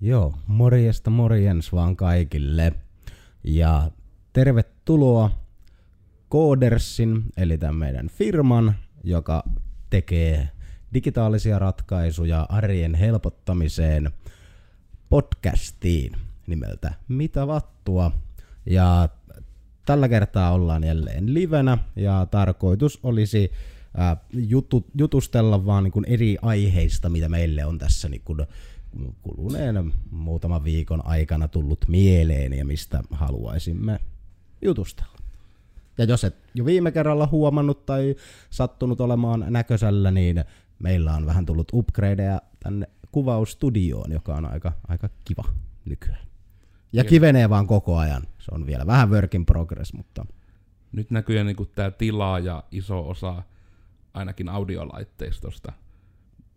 Joo, morjesta morjens vaan kaikille. Ja tervetuloa Codersin, eli tämän meidän firman, joka tekee digitaalisia ratkaisuja arjen helpottamiseen podcastiin nimeltä Mitä vattua. Ja tällä kertaa ollaan jälleen livenä ja tarkoitus olisi jutustella vaan niin eri aiheista, mitä meille on tässä niin kuluneen muutaman viikon aikana tullut mieleen ja mistä haluaisimme jutustella. Ja jos et jo viime kerralla huomannut tai sattunut olemaan näköisellä, niin meillä on vähän tullut upgradeja tänne kuvaustudioon, joka on aika, aika kiva nykyään. Ja kivenee vaan koko ajan. Se on vielä vähän work in progress, mutta Nyt näkyy niin tämä tila ja iso osa ainakin audiolaitteistosta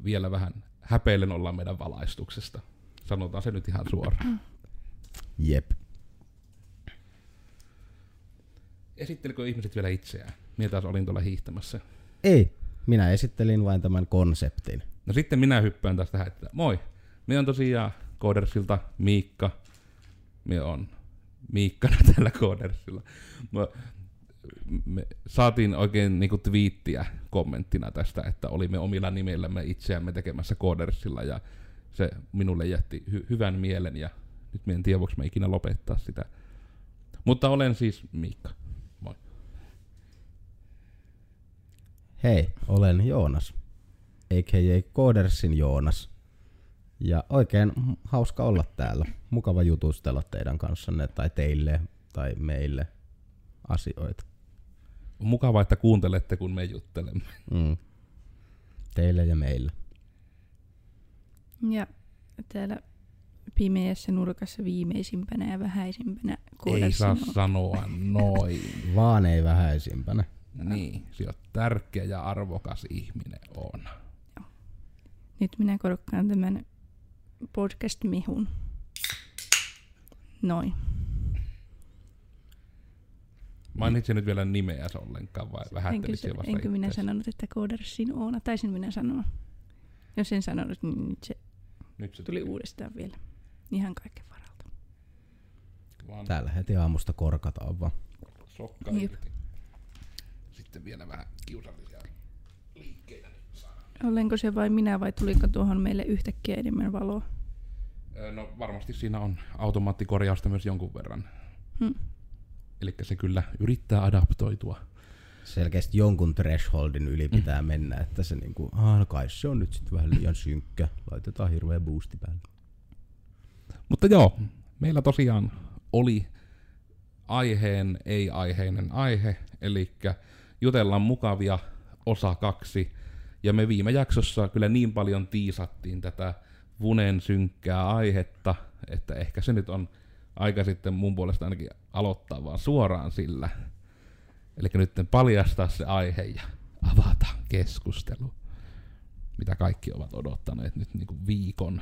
vielä vähän häpeilen ollaan meidän valaistuksesta. Sanotaan se nyt ihan suoraan. jep. Esittelikö ihmiset vielä itseään? Minä taas olin tuolla hiihtämässä. Ei, minä esittelin vain tämän konseptin. No sitten minä hyppään taas tähän, että moi. Minä on tosiaan Codersilta Miikka. Minä on Miikkana tällä Codersilla. Mä, me saatiin oikein niinku twiittiä kommenttina tästä, että olimme omilla nimillämme itseämme tekemässä Codersilla ja se minulle jätti hy- hyvän mielen ja nyt en tiedä, voiko mä ikinä lopettaa sitä. Mutta olen siis Miikka. Moi. Hei, olen Joonas, a.k.a. Codersin Joonas. Ja oikein hauska olla täällä. Mukava jutustella teidän kanssanne tai teille tai meille asioita. On mukavaa, että kuuntelette, kun me juttelemme. Mm. Teille ja meille. Ja täällä pimeässä nurkassa viimeisimpänä ja vähäisimpänä Ei saa on- sanoa noin. Vaan ei vähäisimpänä. Niin, se on tärkeä ja arvokas ihminen on. Nyt minä korkkaan tämän podcast-mehun. Noin. Mainitsin nyt vielä nimeä ollenkaan vai se, jo vasta enkö minä itseäsi? sanonut, että koodarsin Oona? Taisin minä sanoa. Jos en sanonut, niin nyt se Nyt se tuli uudestaan vielä. Ihan kaiken varalta. Vaan Täällä heti aamusta korkataan vaan. sokka Jep. irti. Sitten vielä vähän kiusallisia liikkeitä. Olenko se vai minä vai tuliko tuohon meille yhtäkkiä enemmän valoa? No varmasti siinä on automaattikorjausta myös jonkun verran. Hmm. Eli se kyllä yrittää adaptoitua. Selkeästi jonkun thresholdin yli pitää mennä, että se niinku, no kai se on nyt sitten vähän liian synkkä. Laitetaan hirveä boosti päälle. Mutta joo, meillä tosiaan oli aiheen ei-aiheinen aihe, eli jutellaan mukavia osa kaksi. Ja me viime jaksossa kyllä niin paljon tiisattiin tätä Vunen synkkää aihetta, että ehkä se nyt on aika sitten mun puolesta ainakin aloittaa vaan suoraan sillä. Eli nyt paljastaa se aihe ja avata keskustelu, mitä kaikki ovat odottaneet nyt niin kuin viikon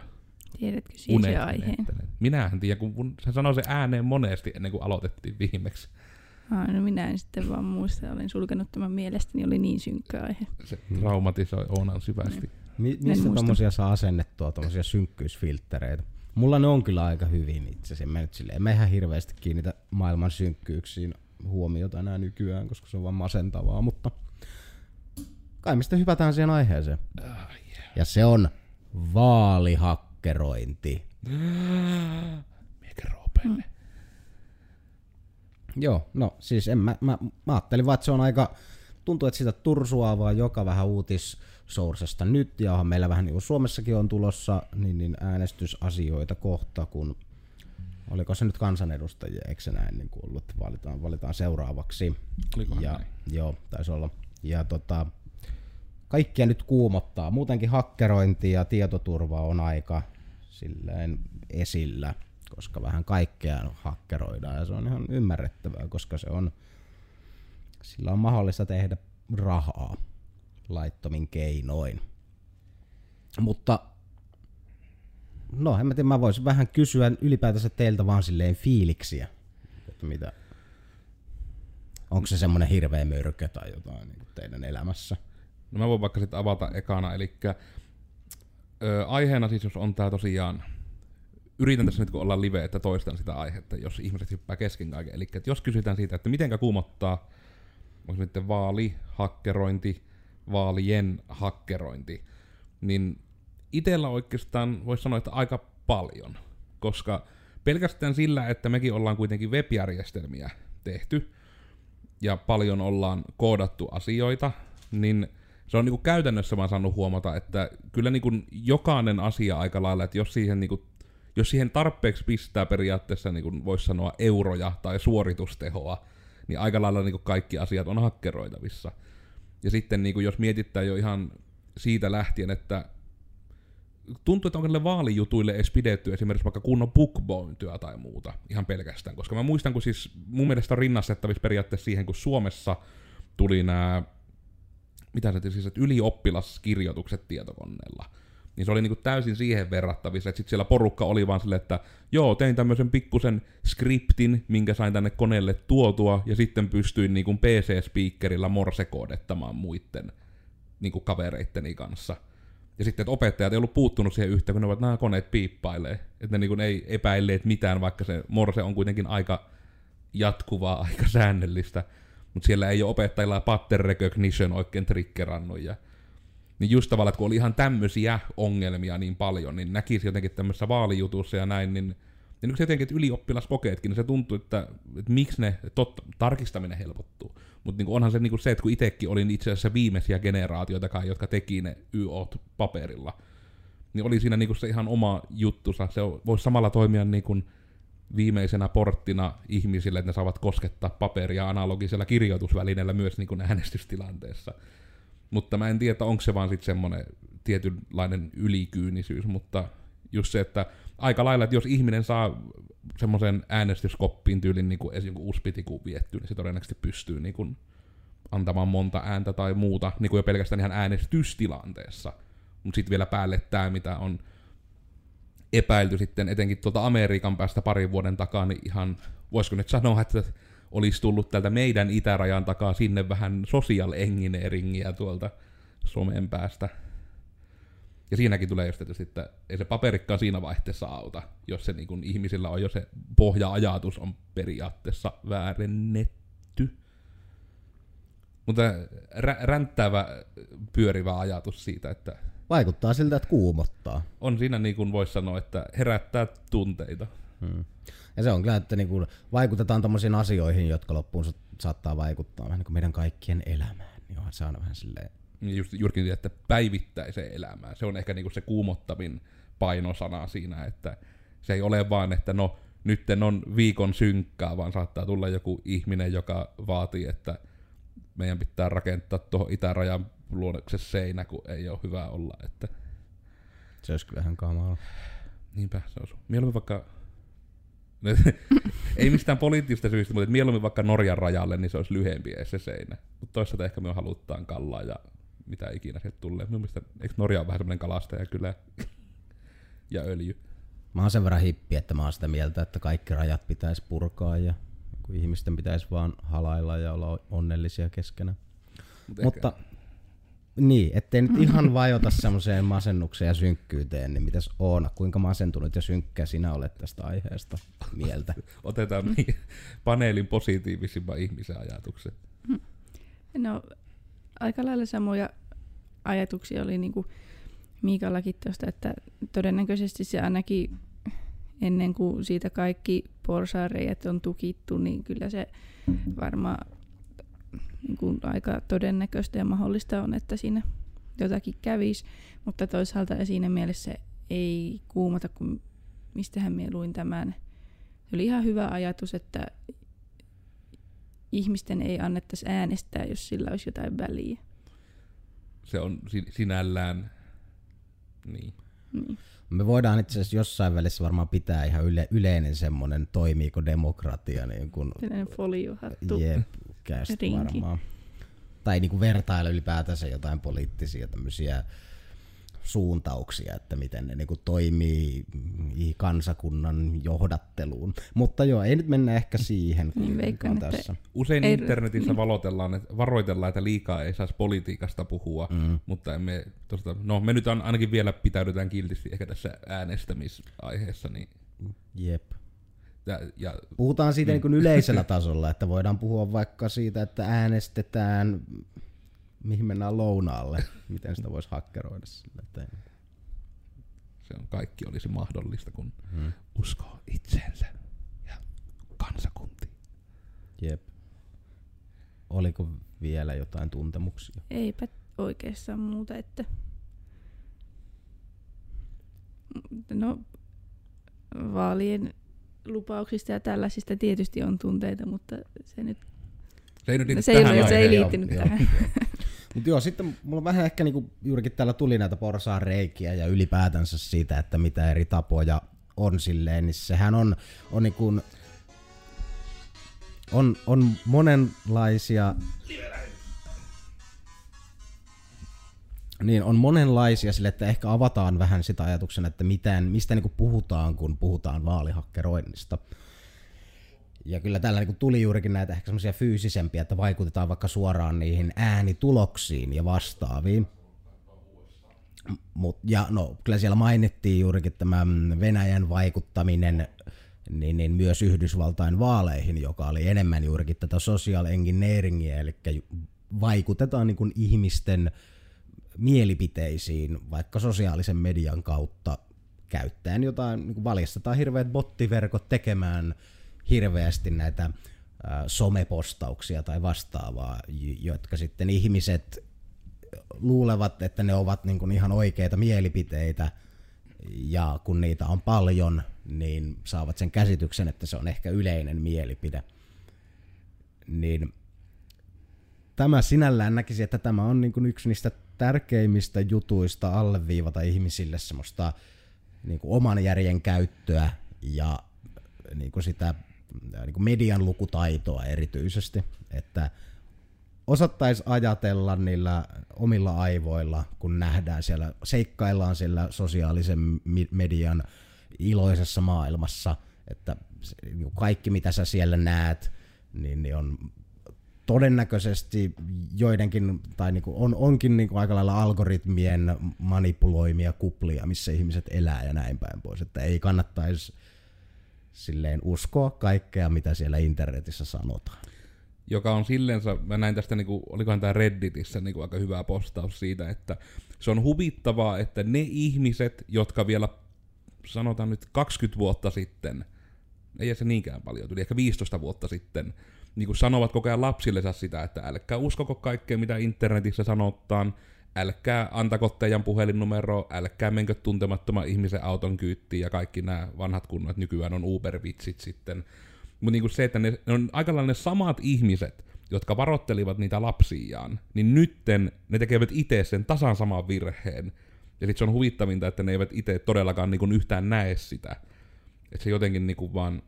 Tiedätkö siis se aiheen? menettäneet. Minä en tiedä, kun mun- se sanoi se ääneen monesti ennen kuin aloitettiin viimeksi. Ah, no minä en sitten vaan muista. Olen sulkenut tämän mielestäni, oli niin synkkä aihe. Se traumatisoi Oonan syvästi. Mi- muista. tommosia saa asennettua, tommosia synkkyysfilttereitä? Mulla ne on kyllä aika hyvin itse asiassa. Mä nyt silleen, mä ihan hirveästi kiinnitä maailman synkkyyksiin huomiota enää nykyään, koska se on vaan masentavaa, mutta kai mistä hypätään siihen aiheeseen. Ah, yeah. Ja se on vaalihakkerointi. Mikä roopeille? Joo, no siis en mä, mä, mä ajattelin vaan, että se on aika, tuntuu, että sitä tursuavaa joka vähän uutissoursesta nyt, ja onhan meillä vähän niin kuin Suomessakin on tulossa niin, niin äänestysasioita kohta, kun oliko se nyt kansanedustajia, eikö se näin niin kuin ollut, että valitaan, valitaan seuraavaksi. Olikohan ja, näin? Joo, taisi olla. Ja tota, kaikkia nyt kuumottaa. Muutenkin hakkerointi ja tietoturva on aika silleen esillä, koska vähän kaikkea hakkeroidaan ja se on ihan ymmärrettävää, koska se on, sillä on mahdollista tehdä rahaa laittomin keinoin. Mutta no en mä tiedä, mä voisin vähän kysyä ylipäätänsä teiltä vaan silleen fiiliksiä, että mitä, onko se semmoinen hirveä mörkö tai jotain niin teidän elämässä? No mä voin vaikka sitten avata ekana, eli aiheena siis jos on tää tosiaan yritän tässä nyt kun ollaan live, että toistan sitä aihetta, jos ihmiset hyppää kesken kaiken. Eli jos kysytään siitä, että mitenkä kuumottaa, onko sitten vaali, hakkerointi, vaalien hakkerointi, niin itellä oikeastaan voisi sanoa, että aika paljon, koska pelkästään sillä, että mekin ollaan kuitenkin web-järjestelmiä tehty, ja paljon ollaan koodattu asioita, niin se on niinku käytännössä vaan saanut huomata, että kyllä niinku jokainen asia aika lailla, että jos siihen, niinku, jos siihen tarpeeksi pistää periaatteessa, niinku voisi sanoa euroja tai suoritustehoa, niin aika lailla niinku kaikki asiat on hakkeroitavissa. Ja sitten niinku, jos mietittää jo ihan siitä lähtien, että tuntuu, että onko ne vaalijutuille edes pidetty esimerkiksi vaikka kunnon bookbointyä tai muuta, ihan pelkästään. Koska mä muistan, kun siis mun mielestä on rinnastettavissa periaatteessa siihen, kun Suomessa tuli nämä, mitä se siis, että ylioppilaskirjoitukset tietokoneella. Niin se oli niinku täysin siihen verrattavissa, että sit siellä porukka oli vaan silleen, että joo, tein tämmöisen pikkusen skriptin, minkä sain tänne koneelle tuotua, ja sitten pystyin niinku PC-speakerilla morsekoodettamaan muiden niinku kavereitteni kanssa – ja sitten, että opettajat ei ollut puuttunut siihen yhtään, kun ne ovat, nämä koneet piippailee. Että ne niin kuin ei epäilleet mitään, vaikka se morse on kuitenkin aika jatkuvaa, aika säännöllistä. Mutta siellä ei ole opettajilla pattern recognition oikein triggerannut. Ja niin just tavallaan, että kun oli ihan tämmöisiä ongelmia niin paljon, niin näkisi jotenkin tämmöisessä vaalijutussa ja näin, niin niin se jotenkin, että ylioppilaskokeetkin, niin se tuntuu, että, että miksi ne, totta, tarkistaminen helpottuu. Mutta niin onhan se niin se, että kun itsekin olin itse asiassa viimeisiä generaatioita, jotka teki ne YOt paperilla, niin oli siinä niin se ihan oma juttusa. Se voisi samalla toimia niin kuin viimeisenä porttina ihmisille, että ne saavat koskettaa paperia analogisella kirjoitusvälineellä myös niin kuin äänestystilanteessa. Mutta mä en tiedä, onko se vaan sitten semmoinen tietynlainen ylikyynisyys, mutta just se, että aika lailla, että jos ihminen saa semmoisen äänestyskoppiin tyylin niin kuin esim. uspitikuun vietty, niin se todennäköisesti pystyy niin kuin antamaan monta ääntä tai muuta, niin kuin jo pelkästään ihan äänestystilanteessa. Mutta sitten vielä päälle tämä, mitä on epäilty sitten etenkin tuolta Amerikan päästä parin vuoden takaa, niin ihan, voisiko nyt sanoa, että olisi tullut tältä meidän itärajan takaa sinne vähän social engineeringiä tuolta somen päästä. Ja siinäkin tulee just tietysti, että ei se paperikkaan siinä vaihteessa auta, jos se niin kun ihmisillä on jo se pohja-ajatus on periaatteessa väärennetty. Mutta rä- ränttävä, pyörivä ajatus siitä, että... Vaikuttaa siltä, että kuumottaa. On siinä niin kuin voisi sanoa, että herättää tunteita. Hmm. Ja se on kyllä, että niin kuin vaikutetaan tämmöisiin asioihin, jotka loppuun saattaa vaikuttaa vähän niin meidän kaikkien elämään. Niin onhan se on vähän silleen niin just juurikin että päivittäiseen elämään. Se on ehkä niinku se kuumottavin painosana siinä, että se ei ole vaan, että no nyt on viikon synkkää, vaan saattaa tulla joku ihminen, joka vaatii, että meidän pitää rakentaa tuohon itärajan luonnoksen seinä, kun ei ole hyvä olla. Että... Se olisi kyllä ihan kamala. Niinpä, se olisi. Mieluummin vaikka ei mistään poliittista syystä, mutta mieluummin vaikka Norjan rajalle, niin se olisi lyhempi se seinä. Mutta toisaalta ehkä me halutaan kallaa ja mitä ikinä sieltä tulee. Minun mielestä, eikö Norja ole vähän semmoinen kalastaja kyllä ja öljy? Mä oon sen verran hippi, että mä oon sitä mieltä, että kaikki rajat pitäisi purkaa ja ihmisten pitäisi vaan halailla ja olla onnellisia keskenään. Mut Mutta ehkä... niin, ettei nyt ihan vajota semmoiseen masennukseen ja synkkyyteen, niin mitäs Oona, kuinka masentunut ja synkkä sinä olet tästä aiheesta mieltä? Otetaan niin, paneelin positiivisimman ihmisen ajatuksen. No aika lailla samoja ajatuksia oli niin kuin Miikallakin tuosta, että todennäköisesti se ainakin ennen kuin siitä kaikki porsaareijat on tukittu, niin kyllä se varmaan niin kuin aika todennäköistä ja mahdollista on, että siinä jotakin kävisi, mutta toisaalta siinä mielessä ei kuumata, kun mistähän minä luin tämän. Se oli ihan hyvä ajatus, että ihmisten ei annettaisi äänestää, jos sillä olisi jotain väliä. Se on sinällään, niin. niin. Me voidaan itse asiassa jossain välissä varmaan pitää ihan yle, yleinen semmoinen, toimiiko demokratia. Niin kun, Sellainen foliohattu. Jep, varmaan. Tai niin kuin vertailla ylipäätänsä jotain poliittisia tämmöisiä suuntauksia, että miten ne niinku toimii kansakunnan johdatteluun. Mutta joo, ei nyt mennä ehkä siihen niin veikkaan, tässä. Usein ei, internetissä niin. valotellaan, että varoitellaan, että liikaa ei saisi politiikasta puhua, mm. mutta emme, tosta, no me nyt ainakin vielä pitäydytään kiltisti ehkä tässä äänestämisaiheessa, niin Jep. Ja, ja Puhutaan siitä niin kuin yleisellä tasolla, että voidaan puhua vaikka siitä, että äänestetään, mihin mennään lounaalle, miten sitä voisi hakkeroida sille. Että... se on kaikki olisi mahdollista, kun hmm. uskoo itseensä ja kansakuntiin. Jep. Oliko vielä jotain tuntemuksia? Eipä oikeastaan muuta, että no vaalien lupauksista ja tällaisista tietysti on tunteita, mutta se nyt Se ei nyt liity se ei, se ei liittynyt joo, tähän. Mutta joo, sitten mulla vähän ehkä niinku, juurikin täällä tuli näitä porsaan reikiä ja ylipäätänsä siitä, että mitä eri tapoja on silleen, niin sehän on, on, niinku, on, on monenlaisia niin on monenlaisia sille, että ehkä avataan vähän sitä ajatuksena, että mitään, mistä niinku puhutaan, kun puhutaan vaalihakkeroinnista. Ja kyllä täällä niinku tuli juurikin näitä ehkä semmoisia fyysisempiä, että vaikutetaan vaikka suoraan niihin äänituloksiin ja vastaaviin. Mut, ja no, kyllä siellä mainittiin juurikin tämä Venäjän vaikuttaminen niin, niin myös Yhdysvaltain vaaleihin, joka oli enemmän juurikin tätä social engineeringia, eli vaikutetaan niin ihmisten mielipiteisiin vaikka sosiaalisen median kautta käyttäen jotain, niin valjastetaan hirveät bottiverkot tekemään hirveästi näitä ää, somepostauksia tai vastaavaa, jotka sitten ihmiset luulevat, että ne ovat niin kuin ihan oikeita mielipiteitä, ja kun niitä on paljon, niin saavat sen käsityksen, että se on ehkä yleinen mielipide. Niin tämä sinällään näkisi, että tämä on niin kuin yksi niistä tärkeimmistä jutuista alleviivata ihmisille semmoista niin kuin oman järjen käyttöä ja niin kuin sitä niin kuin median lukutaitoa erityisesti, että osattaisi ajatella niillä omilla aivoilla, kun nähdään siellä, seikkaillaan siellä sosiaalisen median iloisessa maailmassa, että niinku kaikki mitä sä siellä näet, niin, niin on todennäköisesti joidenkin, tai niinku on, onkin niinku aika lailla algoritmien manipuloimia kuplia, missä ihmiset elää ja näin päin pois, että ei kannattaisi silleen uskoa kaikkea, mitä siellä internetissä sanotaan. joka on sillensä, mä näin tästä, niinku, olikohan tämä Redditissä niinku aika hyvä postaus siitä, että se on huvittavaa, että ne ihmiset, jotka vielä sanotaan nyt 20 vuotta sitten, ei se niinkään paljon, tuli ehkä 15 vuotta sitten, niin kuin sanovat koko ajan lapsilleensa sitä, että älkää uskoko kaikkea, mitä internetissä sanotaan, älkää antako teidän puhelinnumero, älkää menkö tuntemattoman ihmisen auton kyyttiin ja kaikki nämä vanhat kunnat nykyään on Uber-vitsit sitten. Mutta niinku se, että ne, ne on aika lailla ne samat ihmiset, jotka varoittelivat niitä lapsiaan, niin nytten ne tekevät itse sen tasan saman virheen. Ja sit se on huvittavinta, että ne eivät itse todellakaan niinku yhtään näe sitä. Että se jotenkin niinku vaan...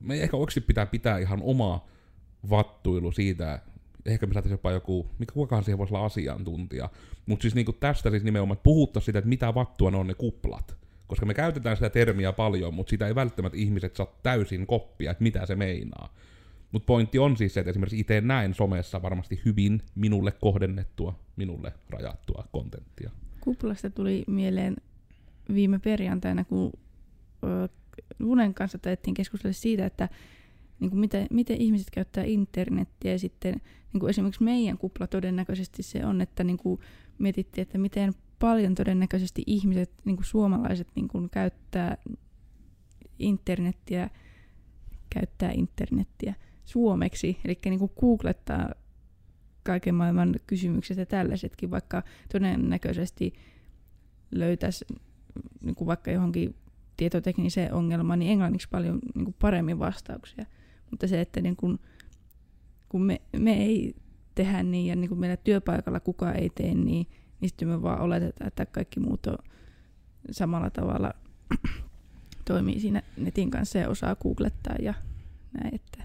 Me ei ehkä oikeasti pitää pitää ihan oma vattuilu siitä, ehkä me saataisiin jopa joku, mikä kukaan siihen voisi olla asiantuntija. Mutta siis niinku tästä siis nimenomaan, puhuttaisiin sitä, että mitä vattua ne on ne kuplat. Koska me käytetään sitä termiä paljon, mutta sitä ei välttämättä ihmiset saa täysin koppia, että mitä se meinaa. Mutta pointti on siis se, että esimerkiksi itse näen somessa varmasti hyvin minulle kohdennettua, minulle rajattua kontenttia. Kuplasta tuli mieleen viime perjantaina, kun ö, Lunen kanssa taidettiin keskustella siitä, että niin kuin miten, miten ihmiset käyttää internettiä ja sitten niin kuin esimerkiksi meidän kupla todennäköisesti se on, että niin kuin mietittiin, että miten paljon todennäköisesti ihmiset, niin kuin suomalaiset niin kuin käyttää internettiä, käyttää internettiä suomeksi, eli niin kuin googlettaa kaiken maailman kysymykset ja tällaisetkin, vaikka todennäköisesti löytäisi niin kuin vaikka johonkin tietotekniseen ongelmaan, niin englanniksi paljon niin kuin paremmin vastauksia. Mutta se, että niin kuin, kun me, me ei tehdä niin ja niin kuin meillä työpaikalla kukaan ei tee niin, niin sitten me vaan oletetaan, että kaikki muut on samalla tavalla toimii siinä netin kanssa ja osaa googlettaa ja näin, että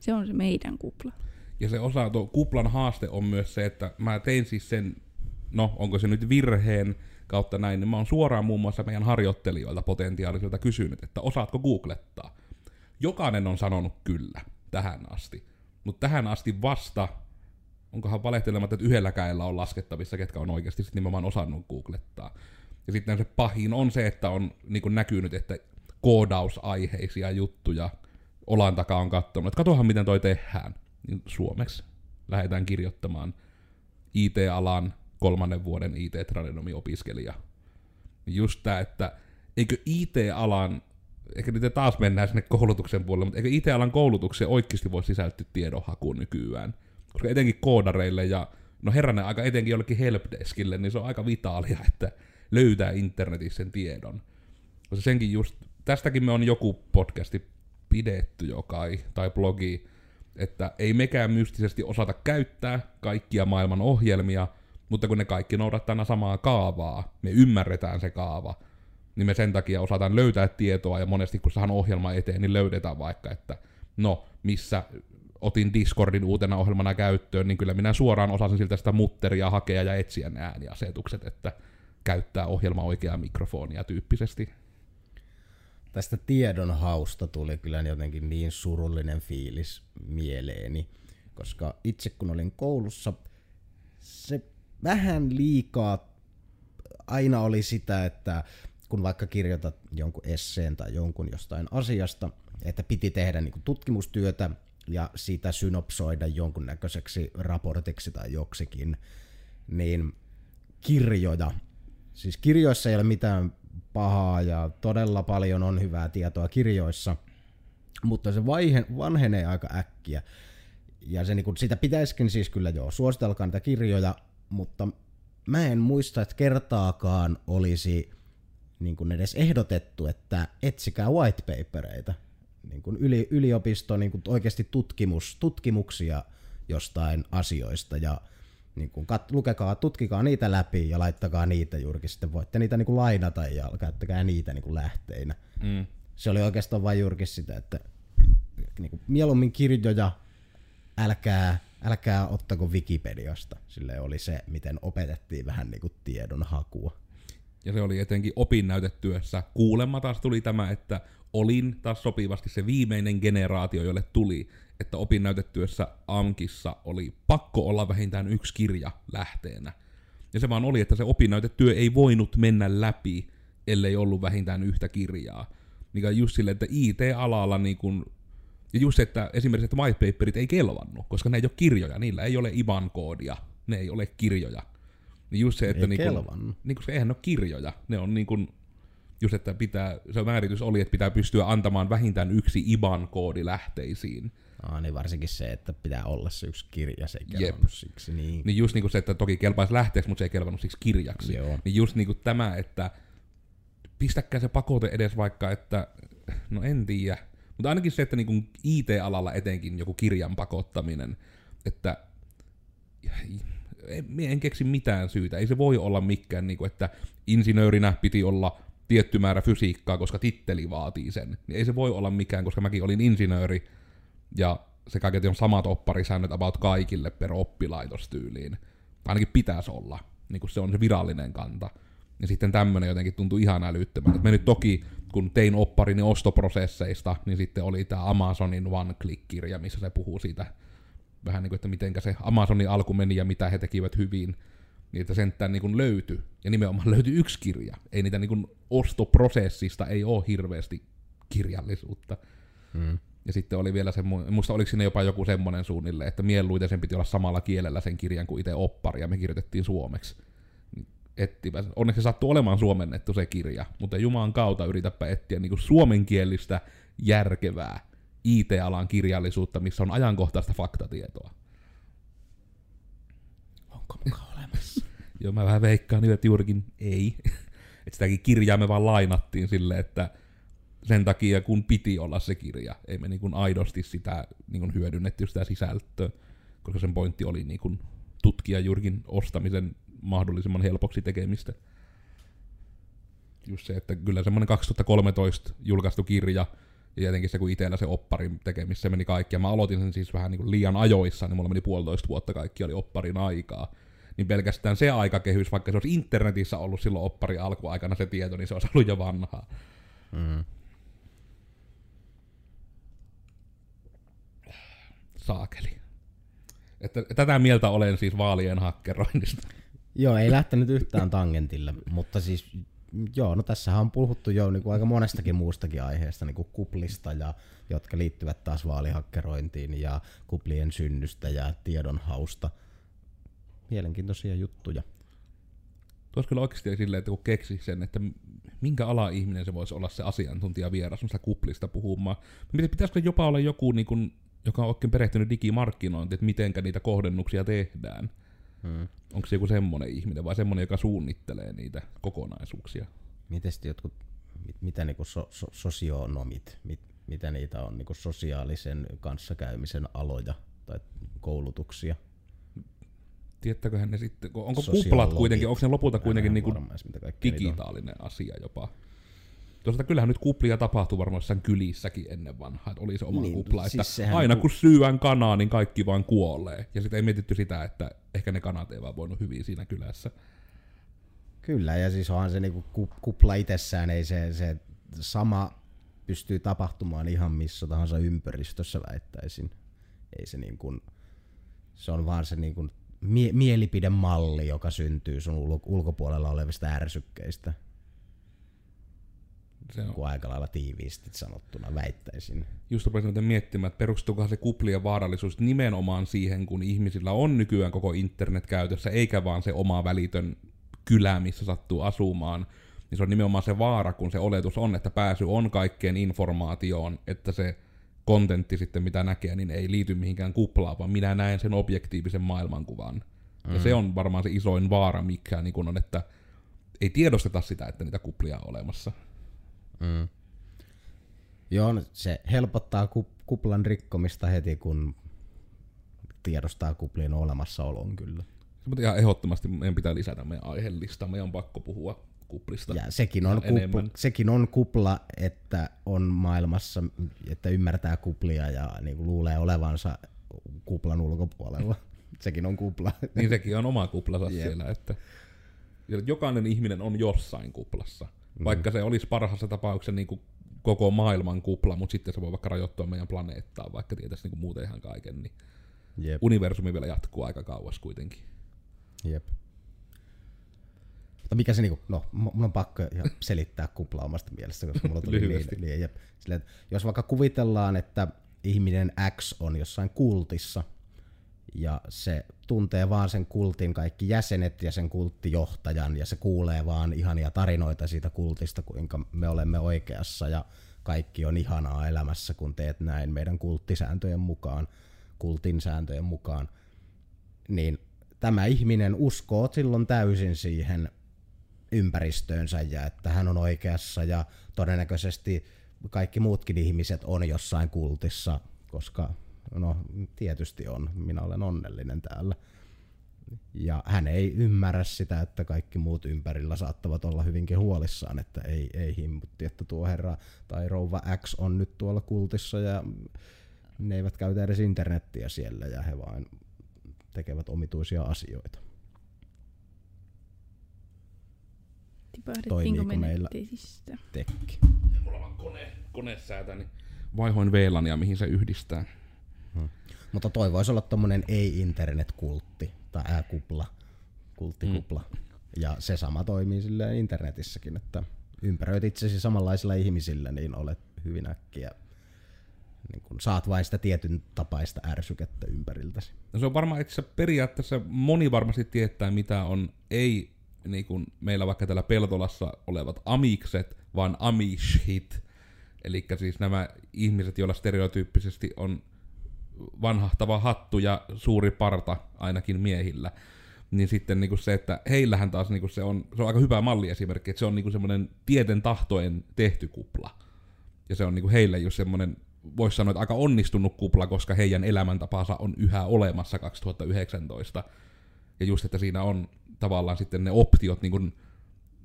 se on se meidän kupla. Ja se osa, tuo kuplan haaste on myös se, että mä tein siis sen, no onko se nyt virheen kautta näin, niin mä oon suoraan muun muassa meidän harjoittelijoilta potentiaalisilta kysynyt, että osaatko googlettaa. Jokainen on sanonut kyllä tähän asti. Mutta tähän asti vasta, onkohan valehtelematta, että yhdellä käellä on laskettavissa, ketkä on oikeasti sitten nimenomaan osannut googlettaa. Ja sitten se pahin on se, että on niin näkynyt, että koodausaiheisia juttuja olan takaa on katsonut, että katohan miten toi tehdään, niin suomeksi lähdetään kirjoittamaan IT-alan kolmannen vuoden IT-tradenomi-opiskelija. Just tää, että eikö IT-alan, ehkä nyt taas mennään sinne koulutuksen puolelle, mutta eikö IT-alan koulutukseen oikeasti voi sisältyä tiedonhakuun nykyään? Koska etenkin koodareille ja no herranen aika etenkin jollekin helpdeskille, niin se on aika vitaalia, että löytää internetissä sen tiedon. Koska senkin just, tästäkin me on joku podcasti pidetty jo kai, tai blogi, että ei mekään mystisesti osata käyttää kaikkia maailman ohjelmia, mutta kun ne kaikki noudattaa samaa kaavaa, me ymmärretään se kaava, niin me sen takia osataan löytää tietoa, ja monesti kun saadaan ohjelma eteen, niin löydetään vaikka, että no, missä otin Discordin uutena ohjelmana käyttöön, niin kyllä minä suoraan osasin siltä sitä mutteria hakea ja etsiä ne ääniasetukset, että käyttää ohjelma oikeaa mikrofonia tyyppisesti. Tästä tiedonhausta tuli kyllä jotenkin niin surullinen fiilis mieleeni, koska itse kun olin koulussa, se vähän liikaa aina oli sitä, että kun vaikka kirjoitat jonkun esseen tai jonkun jostain asiasta, että piti tehdä niin tutkimustyötä ja siitä synopsoida jonkunnäköiseksi raportiksi tai joksikin, niin kirjoja. Siis kirjoissa ei ole mitään pahaa ja todella paljon on hyvää tietoa kirjoissa, mutta se vaihe, vanhenee aika äkkiä. Ja se, niin kuin, sitä pitäisikin siis kyllä joo, suositelkaa niitä kirjoja, mutta mä en muista, että kertaakaan olisi niin kuin edes ehdotettu, että etsikää whitepapereita niin kuin yli, yliopisto niin kuin oikeasti tutkimus, tutkimuksia jostain asioista ja niin kuin kat, lukekaa, tutkikaa niitä läpi ja laittakaa niitä juurikin sitten. Voitte niitä niin kuin lainata ja käyttäkää niitä niin kuin lähteinä. Mm. Se oli oikeastaan vain juurikin sitä, että niin kuin mieluummin kirjoja, älkää, älkää ottako Wikipediasta. Sille oli se, miten opetettiin vähän niin kuin tiedon hakua. Ja se oli etenkin opinnäytetyössä. Kuulemma taas tuli tämä, että olin taas sopivasti se viimeinen generaatio, jolle tuli, että opinnäytetyössä AMKissa oli pakko olla vähintään yksi kirja lähteenä. Ja se vaan oli, että se opinnäytetyö ei voinut mennä läpi, ellei ollut vähintään yhtä kirjaa. Mikä just sille, että IT-alalla niin kun, ja just se, että esimerkiksi että whitepaperit ei kelvannut, koska ne ei ole kirjoja, niillä ei ole IBAN-koodia, ne ei ole kirjoja. Niin just se, että ei niin kelvannut. niin kun, eihän ne ole kirjoja, ne on niin kun, just että pitää, se määritys oli, että pitää pystyä antamaan vähintään yksi IBAN-koodi lähteisiin. Aa, niin varsinkin se, että pitää olla se yksi kirja, se ei Jep. siksi. Niin. niin just niin kuin se, että toki kelpaisi lähteeksi, mutta se ei kelvannut siksi kirjaksi. Joo. Niin just niin kuin tämä, että pistäkää se pakote edes vaikka, että no en tiedä. Mutta ainakin se, että niin kuin IT-alalla etenkin joku kirjan pakottaminen, että en, en keksi mitään syytä. Ei se voi olla mikään, niin kuin, että insinöörinä piti olla tietty määrä fysiikkaa, koska titteli vaatii sen. Niin ei se voi olla mikään, koska mäkin olin insinööri, ja se kaiketi on samat opparisäännöt about kaikille per oppilaitostyyliin. Ainakin pitäisi olla, niin kuin se on se virallinen kanta. Ja sitten tämmönen jotenkin tuntui ihan älyttömän. Me nyt toki, kun tein opparini ostoprosesseista, niin sitten oli tämä Amazonin One-Click-kirja, missä se puhuu siitä vähän niin kuin, että miten se Amazonin alku meni ja mitä he tekivät hyvin. Niin että sentään niin kuin löytyi. Ja nimenomaan löytyi yksi kirja. Ei niitä niin kuin ostoprosessista ei ole hirveästi kirjallisuutta. Hmm. Ja sitten oli vielä semmoinen, muista oliko siinä jopa joku semmoinen suunnille, että mieluiten sen piti olla samalla kielellä sen kirjan kuin itse oppari, ja me kirjoitettiin suomeksi. Ettivä. Onneksi se sattui olemaan suomennettu se kirja, mutta Jumalan kautta yritäpä etsiä niin kuin suomenkielistä järkevää IT-alan kirjallisuutta, missä on ajankohtaista faktatietoa. Onko mukaan olemassa? Joo, mä vähän veikkaan että juurikin ei. että sitäkin kirjaa me vaan lainattiin silleen, että sen takia, kun piti olla se kirja. Ei me niin aidosti sitä niin hyödynnetty sitä sisältöä, koska sen pointti oli niin tutkia juurikin ostamisen mahdollisimman helpoksi tekemistä. Just se, että kyllä semmoinen 2013 julkaistu kirja, ja tietenkin se, kun itsellä se opparin tekemissä meni kaikki, ja mä aloitin sen siis vähän niin kuin liian ajoissa, niin mulla meni puolitoista vuotta kaikki oli opparin aikaa. Niin pelkästään se aikakehys, vaikka se olisi internetissä ollut silloin oppari alkuaikana se tieto, niin se olisi ollut jo vanhaa. Mm. Saakeli. Että tätä mieltä olen siis vaalien hakkeroinnista. Joo, ei lähtenyt yhtään tangentille, mutta siis joo, no tässähän on puhuttu jo niin kuin aika monestakin muustakin aiheesta, niin kuin kuplista, ja, jotka liittyvät taas vaalihakkerointiin ja kuplien synnystä ja tiedonhausta. Mielenkiintoisia juttuja. Tuossa kyllä oikeasti silleen, että kun keksi sen, että minkä ala ihminen se voisi olla se asiantuntija vieras, kuplista puhumaan. Miten pitäisikö jopa olla joku, niin kuin, joka on oikein perehtynyt digimarkkinointiin, että mitenkä niitä kohdennuksia tehdään? Hmm. Onko se joku semmoinen ihminen vai semmoinen, joka suunnittelee niitä kokonaisuuksia? Miten jotkut, mit, mitä niinku so, so, sosionomit, mit, mitä niitä on, niinku sosiaalisen kanssakäymisen aloja tai koulutuksia? Tiettäköhän ne sitten, onko kuplat kuitenkin, onko ne lopulta kuitenkin niinku digitaalinen asia jopa? Toisaalta kyllähän nyt kuplia tapahtuu varmaan jossain kylissäkin ennen vanhaa, että oli se oma niin, kupla. Siis että aina kun syön kanaa, niin kaikki vaan kuolee. Ja sitten ei mietitty sitä, että ehkä ne kanat ei vaan voinut hyvin siinä kylässä. Kyllä, ja siis onhan se niinku kupla itsessään, ei se, se sama pystyy tapahtumaan ihan missä tahansa ympäristössä väittäisin. Ei se niin kuin, se on vaan se niin kuin mie- mielipidemalli, joka syntyy sun ulkopuolella olevista ärsykkeistä. Se on. aika lailla tiiviisti sanottuna väittäisin. Just rupesin miettimään, että perustuukohan se kuplien vaarallisuus nimenomaan siihen, kun ihmisillä on nykyään koko internet käytössä, eikä vaan se oma välitön kylä, missä sattuu asumaan. Niin se on nimenomaan se vaara, kun se oletus on, että pääsy on kaikkeen informaatioon, että se kontentti sitten, mitä näkee, niin ei liity mihinkään kuplaan, vaan minä näen sen objektiivisen maailmankuvan. Mm. Ja se on varmaan se isoin vaara, mikä niin kun on, että ei tiedosteta sitä, että niitä kuplia on olemassa. Mm. Joo, no se helpottaa kuplan rikkomista heti, kun tiedostaa kuplien olemassaolon kyllä. Mutta ihan ehdottomasti meidän pitää lisätä meidän aiheellista. Meidän on pakko puhua kuplista. Ja sekin on, kupla, sekin on kupla, että on maailmassa, että ymmärtää kuplia ja niin kuin luulee olevansa kuplan ulkopuolella. sekin on kupla. niin sekin on oma kuplansa yep. siellä. Että jokainen ihminen on jossain kuplassa. Mm. Vaikka se olisi parhaassa tapauksessa niin kuin koko maailman kupla, mutta sitten se voi vaikka rajoittua meidän planeettaan, vaikka tietäisi niin muuten ihan kaiken. Niin Jep. Universumi vielä jatkuu aika kauas kuitenkin. Jep. Mutta mikä se niinku, no mun on pakko selittää kupla omasta mielestä, koska mulla tuli niin, niin jep. Sille, että jos vaikka kuvitellaan, että ihminen X on jossain kultissa, ja se tuntee vaan sen kultin kaikki jäsenet ja sen kulttijohtajan, ja se kuulee vaan ihania tarinoita siitä kultista, kuinka me olemme oikeassa, ja kaikki on ihanaa elämässä, kun teet näin meidän kulttisääntöjen mukaan, kultin sääntöjen mukaan, niin tämä ihminen uskoo silloin täysin siihen ympäristöönsä ja että hän on oikeassa ja todennäköisesti kaikki muutkin ihmiset on jossain kultissa, koska no tietysti on, minä olen onnellinen täällä. Ja hän ei ymmärrä sitä, että kaikki muut ympärillä saattavat olla hyvinkin huolissaan, että ei, ei himmutti, että tuo herra tai rouva X on nyt tuolla kultissa ja ne eivät käytä edes internettiä siellä ja he vain tekevät omituisia asioita. Toimiiko meillä tekki? Mulla on kone, konesäätä, niin vaihoin VLANia, mihin se yhdistää. Hmm. Mutta toi voisi olla tommonen ei-internet-kultti tai ää-kupla, kulttikupla. Hmm. Ja se sama toimii silleen internetissäkin, että ympäröit itsesi samanlaisilla ihmisillä, niin olet hyvin äkkiä niin kun saat vain sitä tietyn tapaista ärsykettä ympäriltäsi. No se on varmaan, että periaatteessa moni varmasti tietää, mitä on ei niin kuin meillä vaikka täällä Peltolassa olevat amikset, vaan amishit. Eli siis nämä ihmiset, joilla stereotyyppisesti on vanhahtava hattu ja suuri parta ainakin miehillä. Niin sitten niin kuin se, että heillähän taas niin kuin se, on, se on aika hyvä malliesimerkki, että se on niin kuin semmoinen tieten tahtoen tehty kupla. Ja se on niin kuin heille just semmoinen, voisi sanoa, että aika onnistunut kupla, koska heidän elämäntapansa on yhä olemassa 2019. Ja just, että siinä on tavallaan sitten ne optiot, niin kuin,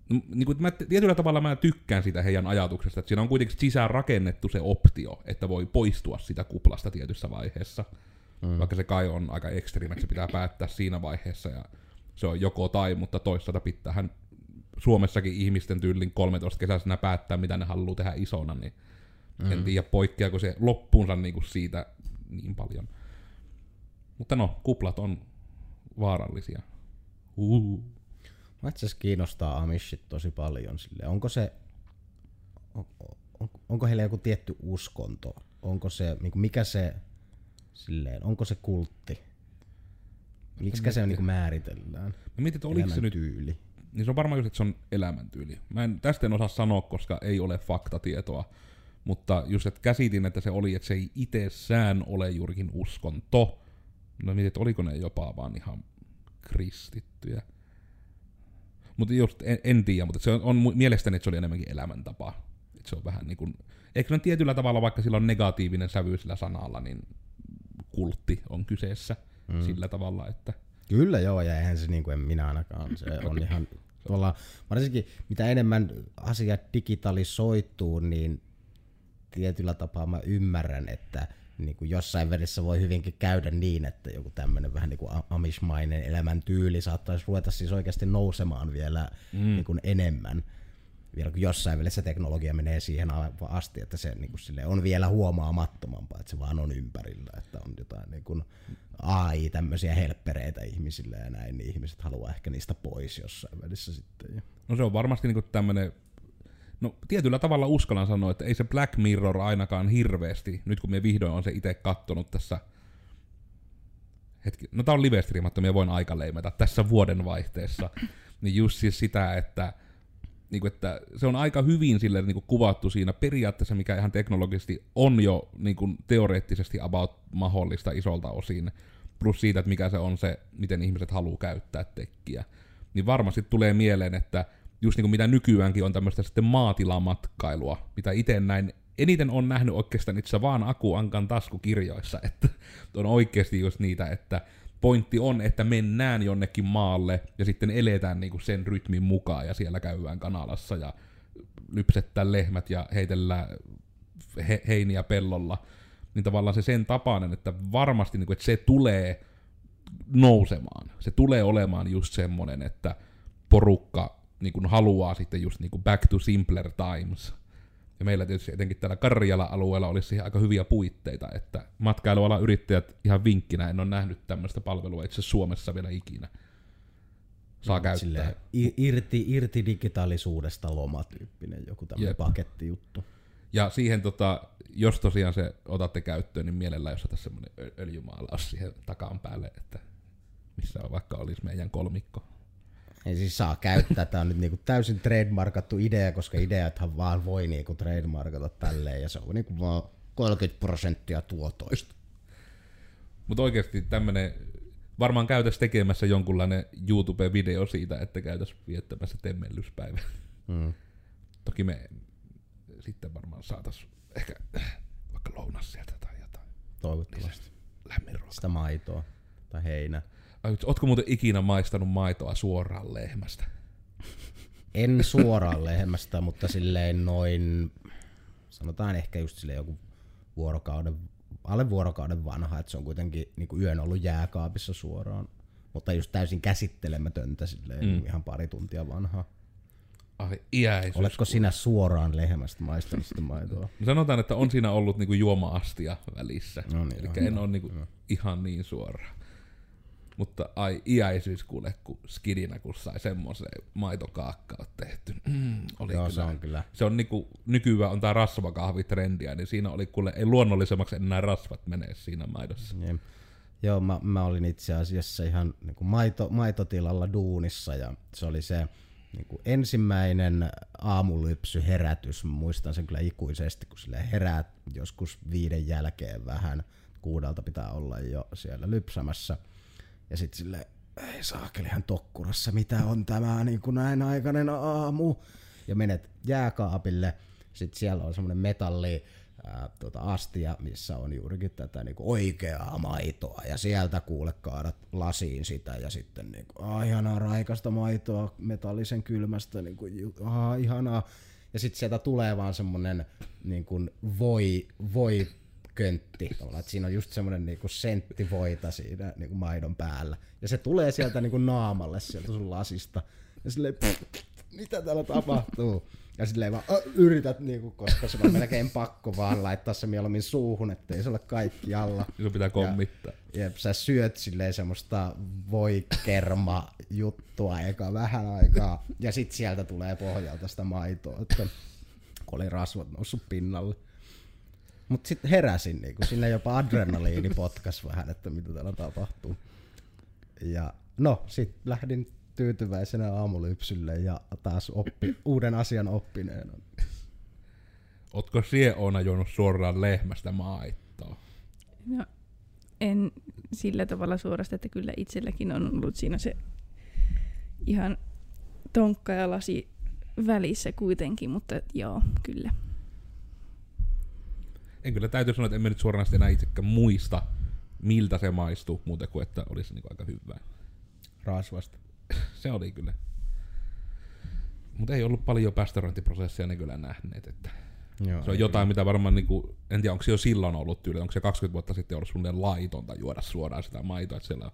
niin kuin, mä, tietyllä tavalla mä tykkään sitä heidän ajatuksesta, että siinä on kuitenkin sisään rakennettu se optio, että voi poistua sitä kuplasta tietyssä vaiheessa. Mm. Vaikka se kai on aika ekstriimeksi, se pitää päättää siinä vaiheessa, ja se on joko tai, mutta toisaalta pitäähän Suomessakin ihmisten tyylin 13 kesäisenä päättää, mitä ne haluaa tehdä isona, niin mm. en tiedä poikkeako se loppuunsa niinku siitä niin paljon. Mutta no, kuplat on vaarallisia. Uh. Mä itse kiinnostaa Amishit tosi paljon. Sille. Onko se, on, on, onko heillä joku tietty uskonto? Onko se, niinku, mikä se, silleen, onko se kultti? Miksi se niinku määritellään? Mä mietin, että oliko se nyt tyyli. Niin se on varmaan just, että se on elämäntyyli. Mä en tästä en osaa sanoa, koska ei ole faktatietoa. Mutta just, että käsitin, että se oli, että se ei itsessään ole juurikin uskonto. No mietin, että oliko ne jopa vaan ihan kristittyjä. Mutta just en, en tiedä, mutta se on, on mielestäni, että se oli enemmänkin elämäntapa. Että se on vähän niin kuin, ehkä on tietyllä tavalla, vaikka sillä on negatiivinen sävy sillä sanalla, niin kultti on kyseessä mm. sillä tavalla, että Kyllä joo, ja eihän se niin kuin en minä ainakaan. Se on ihan tuolla, varsinkin mitä enemmän asiat digitalisoituu, niin tietyllä tapaa mä ymmärrän, että niin kuin jossain välissä voi hyvinkin käydä niin, että joku tämmöinen vähän niin kuin amishmainen elämäntyyli saattaisi ruveta siis oikeasti nousemaan vielä mm. niin kuin enemmän. Vielä kun jossain välissä teknologia menee siihen asti, että se niin kuin sille on vielä huomaamattomampaa, että se vaan on ympärillä, että on jotain niin kuin AI, tämmöisiä helppereitä ihmisille ja näin, niin ihmiset haluaa ehkä niistä pois jossain välissä sitten. No se on varmasti niinku tämmönen, no tietyllä tavalla uskallan sanoa, että ei se Black Mirror ainakaan hirveästi, nyt kun me vihdoin on se itse kattonut tässä, hetki, no tää on live ja voin aika leimata tässä vuoden vaihteessa, niin just siis sitä, että niin kuin, että se on aika hyvin sille niin kuin kuvattu siinä periaatteessa, mikä ihan teknologisesti on jo niin kuin teoreettisesti about mahdollista isolta osin, plus siitä, että mikä se on se, miten ihmiset haluaa käyttää tekkiä. Niin varmasti tulee mieleen, että just niin kuin mitä nykyäänkin on tämmöistä sitten maatilamatkailua, mitä itse näin eniten on nähnyt oikeastaan itse vaan Aku Ankan taskukirjoissa, että on oikeasti just niitä, että pointti on, että mennään jonnekin maalle ja sitten eletään niinku sen rytmin mukaan ja siellä käydään kanalassa ja lypsettää lehmät ja heitellään he- heiniä pellolla. Niin tavallaan se sen tapainen, että varmasti niinku, että se tulee nousemaan. Se tulee olemaan just semmonen, että porukka niin haluaa sitten just niin back to simpler times – ja meillä tietysti etenkin täällä Karjala-alueella olisi siihen aika hyviä puitteita, että matkailualan yrittäjät ihan vinkkinä, en ole nähnyt tämmöistä palvelua itse Suomessa vielä ikinä. Saa no, käyttää. irti, irti digitaalisuudesta lomatyyppinen joku tämmöinen Jep. pakettijuttu. Ja siihen, tota, jos tosiaan se otatte käyttöön, niin mielellään jos otatte semmoinen öljymaalaus siihen takaan päälle, että missä on vaikka olisi meidän kolmikko ei siis saa käyttää. Tämä on nyt niinku täysin trademarkattu idea, koska ideathan vaan voi niinku trademarkata tälleen, ja se on niinku vaan 30 prosenttia tuotoista. Mutta oikeasti tämmöinen, varmaan käytäisiin tekemässä jonkunlainen YouTube-video siitä, että käytäisiin viettämässä temmellyspäivä. Mm. Toki me sitten varmaan saataisiin ehkä vaikka lounas sieltä tai jotain. Toivottavasti. Lämmin ruoka. Sitä maitoa tai heinä. Ootko muuten ikinä maistanut maitoa suoraan lehmästä? En suoraan lehmästä, mutta silleen noin, sanotaan ehkä just silleen joku vuorokauden, alle vuorokauden vanha, että se on kuitenkin niin kuin yön ollut jääkaapissa suoraan. Mutta just täysin käsittelemätöntä silleen, mm. ihan pari tuntia vanhaa. Ai iäisyys. Oletko sinä suoraan lehmästä maistanut sitä maitoa? Sanotaan, että on siinä ollut niinku juoma-astia välissä. No niin, Eli en ole niinku ihan niin suoraan. Mutta ai iäisyys kuule, kun skidinä, kun sai semmoisen maitokaakkaa tehty. Mm, oli Joo, kyllä. se on kyllä. Se on niinku, nykyään on tää rasvakahvitrendiä, niin siinä oli kuule, ei luonnollisemmaksi enää rasvat menee siinä maidossa. Jep. Joo, mä, mä olin itse asiassa ihan niin kuin maito, maitotilalla duunissa ja se oli se niin kuin ensimmäinen aamulypsy herätys. Mä muistan sen kyllä ikuisesti, kun sille herät joskus viiden jälkeen vähän. Kuudelta pitää olla jo siellä lypsämässä. Ja sitten sille ei saakelihan tokkurassa, mitä on tämä niin kuin näin aikainen aamu. Ja menet jääkaapille, sitten siellä on semmoinen metalli, ää, tuota, astia, missä on juurikin tätä niin kuin oikeaa maitoa. Ja sieltä kuule kaadat lasiin sitä ja sitten niin kuin, ah, ihanaa raikasta maitoa metallisen kylmästä, niin kuin, ah, ihanaa. Ja sitten sieltä tulee vaan semmoinen niin kuin voi, voi köntti. Että siinä on just semmoinen niinku senttivoita siinä niinku maidon päällä. Ja se tulee sieltä niinku naamalle sieltä sun lasista. Ja Ja silleen, pff, mitä täällä tapahtuu? Ja silleen vaan "Ö, yrität, niinku, koska se on melkein pakko vaan laittaa se mieluummin suuhun, ettei se ole kaikki alla. Sun pitää kommittaa. Jep, sä syöt silleen semmoista voikerma juttua eka vähän aikaa, ja sit sieltä tulee pohjalta sitä maitoa, että kun oli rasvat noussut pinnalle. Mut sit heräsin, niinku, sinne jopa adrenaliini potkas vähän, että mitä täällä tapahtuu. Ja no, sit lähdin tyytyväisenä aamulypsylle ja taas oppi, uuden asian oppineena. Ootko sie Oona juonut suoraan lehmästä maitoa? No, en sillä tavalla suorasta, että kyllä itselläkin on ollut siinä se ihan tonkka ja lasi välissä kuitenkin, mutta joo, kyllä. En kyllä täytyy sanoa, että en mä nyt suoraan enää itsekään muista, miltä se maistuu, muuten kuin että olisi niinku aika hyvää. Rasvasta. Se oli kyllä. Mutta ei ollut paljon pastorointiprosessia ne kyllä nähneet, että Joo, se on jotain, mitä varmaan, niinku, en tiedä onko se jo silloin ollut tyyli, onko se 20 vuotta sitten ollut suunnilleen laitonta juoda suoraan sitä maitoa, että siellä on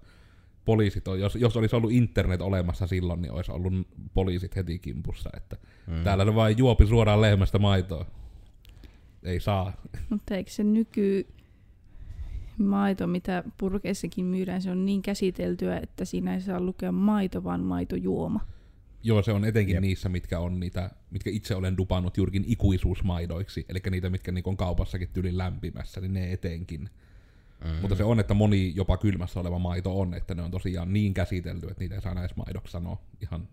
poliisit on, jos, jos olisi ollut internet olemassa silloin, niin olisi ollut poliisit heti kimpussa, että mm. täällä ne vain juopi suoraan lehmästä maitoa. Ei saa. Mutta eikö se nyky maito, mitä purkeissakin myydään, se on niin käsiteltyä, että siinä ei saa lukea maito, vaan maitojuoma. Joo, se on etenkin Jep. niissä, mitkä on niitä, mitkä itse olen dupannut juurikin ikuisuusmaidoiksi, eli niitä, mitkä niinku on kaupassakin tyli lämpimässä, niin ne etenkin. Mm-hmm. Mutta se on, että moni jopa kylmässä oleva maito on, että ne on tosiaan niin käsitelty, että niitä ei saa näissä maidoksi sanoa. Ihan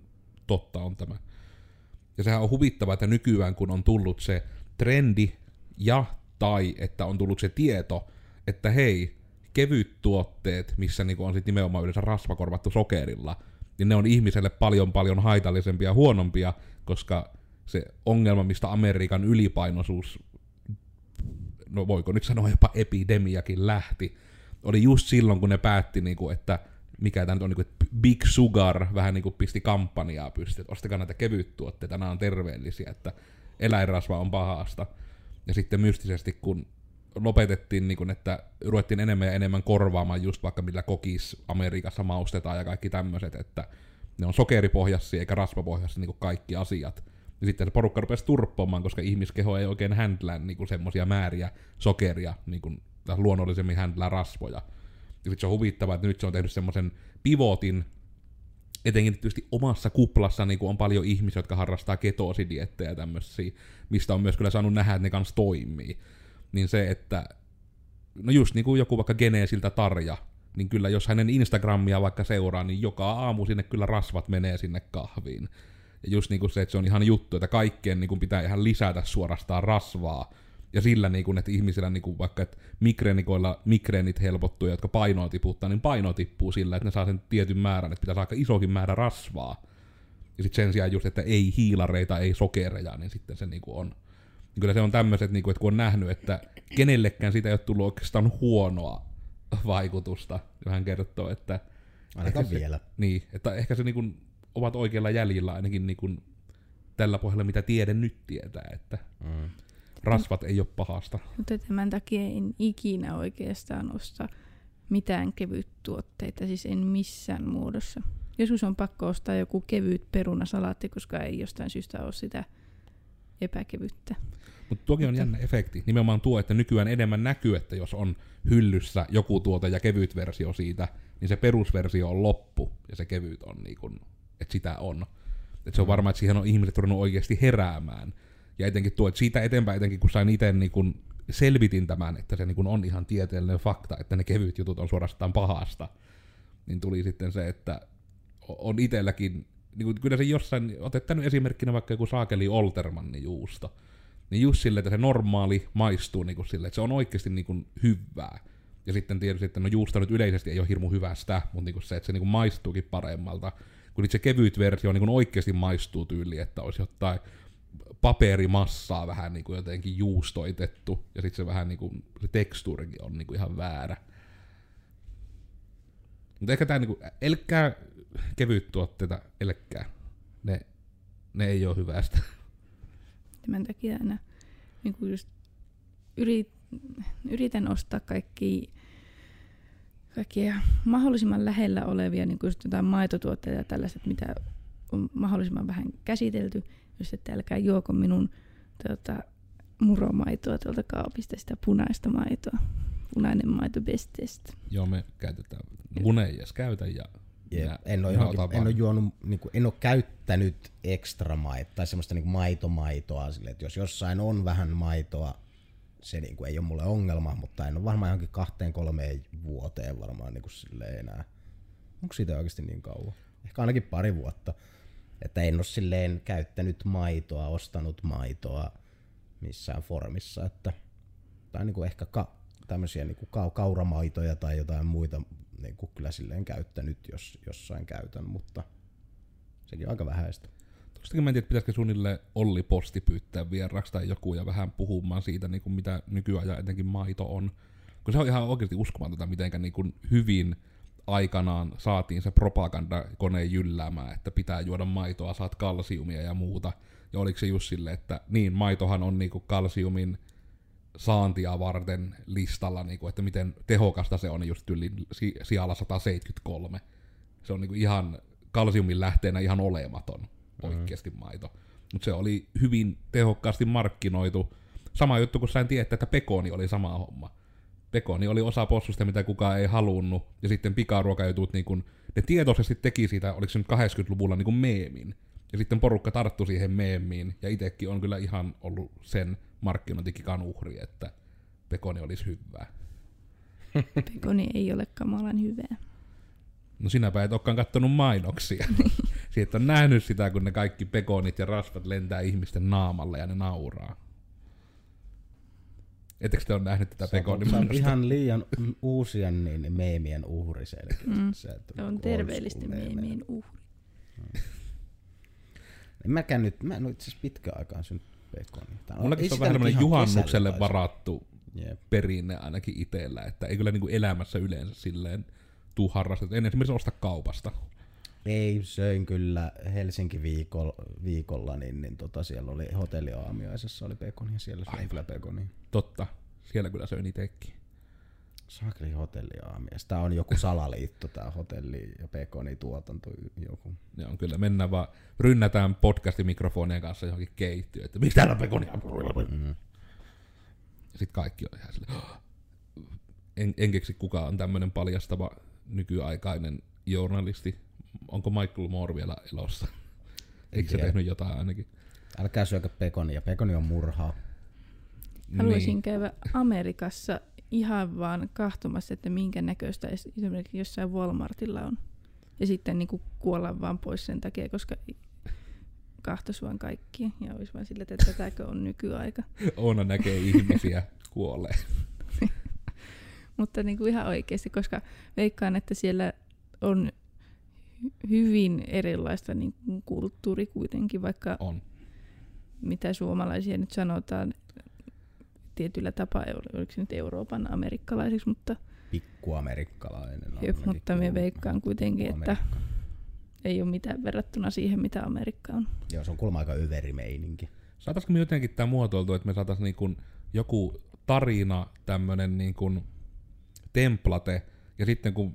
totta on tämä. Ja sehän on huvittavaa, että nykyään kun on tullut se trendi ja tai että on tullut se tieto, että hei, kevyt tuotteet, missä niinku on sit nimenomaan yleensä rasva korvattu sokerilla, niin ne on ihmiselle paljon paljon haitallisempia ja huonompia, koska se ongelma, mistä Amerikan ylipainoisuus, no voiko nyt sanoa jopa epidemiakin lähti, oli just silloin, kun ne päätti, niinku, että mikä tämä nyt on, niinku, Big Sugar vähän niinku pisti kampanjaa pystyyn, että ostakaa näitä kevyttuotteita, nämä on terveellisiä, että eläinrasva on pahasta. Ja sitten mystisesti, kun lopetettiin, niin kun, että ruvettiin enemmän ja enemmän korvaamaan just vaikka millä kokis Amerikassa maustetaan ja kaikki tämmöiset, että ne on sokeripohjaisia eikä rasvapohjaisia niin kuin kaikki asiat. Ja sitten se porukka rupesi turppoamaan, koska ihmiskeho ei oikein händlää niin semmoisia määriä sokeria, niin kuin, luonnollisemmin händlää rasvoja. Ja sitten se on huvittavaa, että nyt se on tehnyt semmoisen pivotin, etenkin tietysti omassa kuplassa niin on paljon ihmisiä, jotka harrastaa ketoosidietteja ja tämmöisiä, mistä on myös kyllä saanut nähdä, että ne kanssa toimii. Niin se, että no just niin kuin joku vaikka Geneesiltä Tarja, niin kyllä jos hänen Instagramia vaikka seuraa, niin joka aamu sinne kyllä rasvat menee sinne kahviin. Ja just niin kuin se, että se on ihan juttu, että kaikkeen niin kuin pitää ihan lisätä suorastaan rasvaa. Ja sillä, niin kuin, että ihmisillä niin kuin vaikka, että migreenikoilla migreenit helpottuu, jotka painoa tiputtaa, niin paino tippuu sillä, että ne saa sen tietyn määrän, että pitää saada aika isokin määrä rasvaa. Ja sitten sen sijaan just, että ei hiilareita, ei sokereja, niin sitten se niin kuin on. Niin kyllä se on tämmöiset, niin kuin, että kun on nähnyt, että kenellekään siitä ei ole tullut oikeastaan huonoa vaikutusta. Ja hän kertoo, että... Ainakaan se- vielä. Niin, että ehkä se niin kuin, ovat oikealla jäljillä ainakin niin kuin, tällä pohjalla, mitä tiede nyt tietää, että Mm. Rasvat ei ole pahasta. Mutta tämän takia en ikinä oikeastaan osta mitään kevyttuotteita, siis en missään muodossa. Joskus on pakko ostaa joku kevyt perunasalaatti, koska ei jostain syystä ole sitä epäkevyttä. Mutta tuokin on jännä efekti. Nimenomaan tuo, että nykyään enemmän näkyy, että jos on hyllyssä joku tuote ja kevyt versio siitä, niin se perusversio on loppu ja se kevyt on niin kuin, että sitä on. Et se on varmaan, että siihen on ihmiset ruvennut oikeasti heräämään. Ja etenkin tuo, että siitä eteenpäin, etenkin kun sain itse niin kuin selvitin tämän, että se niin on ihan tieteellinen fakta, että ne kevyt jutut on suorastaan pahasta, niin tuli sitten se, että on itselläkin, niin kuin, kyllä se jossain, otetaan nyt esimerkkinä vaikka joku saakeli Oltermannin juusto, niin just sille, että se normaali maistuu niin sille, että se on oikeasti niin kuin hyvää. Ja sitten tietysti, että no juusto nyt yleisesti ei ole hirmu hyvästä, mutta niin kuin se, että se niin kuin maistuukin paremmalta. Kun se kevyt versio niin kuin oikeasti maistuu tyyli, että olisi jotain paperimassaa vähän niin kuin jotenkin juustoitettu, ja sitten se vähän niin kuin, se tekstuurikin on niin kuin ihan väärä. Mutta ehkä tää niinku, elkkää kevyt tuotteita, elkkää. Ne, ne ei ole hyvästä. Tämän takia aina niin kuin just yrit, yritän ostaa kaikki, kaikkia mahdollisimman lähellä olevia niin kuin just jotain maitotuotteita ja tällaiset, mitä on mahdollisimman vähän käsitelty, just että älkää juoko minun tota, muromaitoa tuolta kaapista, sitä punaista maitoa. Punainen maito bestest. Joo, me käytetään. Vune ei edes käytä ja Jep. minä- En, ole johonkin, en, ole juonut, niin kuin, en ole käyttänyt ekstra maitoa tai semmoista niin maitomaitoa. Sille, että jos jossain on vähän maitoa, se niin kuin, ei ole mulle ongelma, mutta en ole varmaan johonkin kahteen kolmeen vuoteen varmaan niin kuin, enää. Onko siitä oikeasti niin kauan? Ehkä ainakin pari vuotta. Että en ole silleen käyttänyt maitoa, ostanut maitoa missään formissa. Että, tai niin kuin ehkä ka, tämmöisiä niin kuin ka, kauramaitoja tai jotain muita niin kuin kyllä silleen käyttänyt, jos jossain käytän, mutta sekin on aika vähäistä. Tuostakin mä en tiedä, pitäisikö suunnilleen Olli Posti pyytää vieraksi tai joku ja vähän puhumaan siitä, niin kuin mitä nykyajan etenkin maito on. Kun se on ihan oikeasti uskomatonta, mitenkä niin hyvin aikanaan saatiin se propagandakone jylläämään, että pitää juoda maitoa, saat kalsiumia ja muuta. Ja oliko se just silleen, että niin, maitohan on niinku kalsiumin saantia varten listalla, niinku, että miten tehokasta se on just yli si- sijalla 173. Se on niinku ihan kalsiumin lähteenä ihan olematon oikeasti maito. Mutta se oli hyvin tehokkaasti markkinoitu. Sama juttu, kun sain tietää, että pekoni oli sama homma. Pekoni oli osa possusta, mitä kukaan ei halunnut, ja sitten pikaruokajutut, niin kun, ne tietoisesti teki siitä, oliko se nyt 80-luvulla niin kuin meemin. Ja sitten porukka tarttui siihen meemiin, ja itsekin on kyllä ihan ollut sen markkinointikikan uhri, että pekoni olisi hyvää. Pekoni ei ole kamalan hyvää. No sinäpä et olekaan kattonut mainoksia. Siitä on nähnyt sitä, kun ne kaikki pekonit ja rasvat lentää ihmisten naamalle ja ne nauraa. Ettekö te ole nähnyt tätä Se on, se on ihan liian uusien niin, meemien uhri selkeästi. Mm. Se, on terveellisten meemien uhri. En mäkään nyt, mä en ole itse asiassa pitkään aikaan syönyt pekonia. Mullakin se on vähän tämmöinen juhannukselle varattu Jep. perinne ainakin itsellä, että ei kyllä niinku elämässä yleensä silleen tuu harrastettu. En esimerkiksi osta kaupasta. Ei, söin kyllä Helsinki viikolla, viikolla niin, niin tota, siellä oli hotelliaamiaisessa oli pekonia, siellä söin kyllä pekonia. Totta, siellä kyllä söin itekin. Sakli hotelliaamias. Tää on joku salaliitto, tää hotelli- ja pekonituotanto joku. Ne on kyllä, mennään vaan, rynnätään podcastimikrofonien kanssa johonkin keittiöön, että miksi täällä on pekonia? Mm. Sitten kaikki on ihan silleen, en, en keksi kuka on tämmöinen paljastava nykyaikainen journalisti. Onko Michael Moore vielä elossa? Eikö se tiedä. tehnyt jotain ainakin? Älkää syökö pekonia, pekoni on murhaa. Haluaisin Niin. käydä Amerikassa ihan vaan kahtomassa, että minkä näköistä es- esimerkiksi jossain Walmartilla on. Ja sitten niin kuin kuolla vaan pois sen takia, koska kahtos vaan kaikkia. Ja olisi vaan sille, että tätäkö on nykyaika. Oona näkee ihmisiä kuolee. Mutta niin kuin ihan oikeasti, koska veikkaan, että siellä on hyvin erilaista niin kuin kulttuuri kuitenkin, vaikka On. mitä suomalaisia nyt sanotaan tietyllä tapaa, oliko se nyt Euroopan amerikkalaisiksi, mutta, Pikkuamerikkalainen. on ainakin mutta me veikkaan kuitenkin, että ei ole mitään verrattuna siihen, mitä Amerikka on. Joo, se on kuulemma aika överimeininki. Saataisiko me jotenkin tämä muotoiltu, että me saataisiin niin kuin joku tarina, tämmönen niin kuin template, ja sitten kun,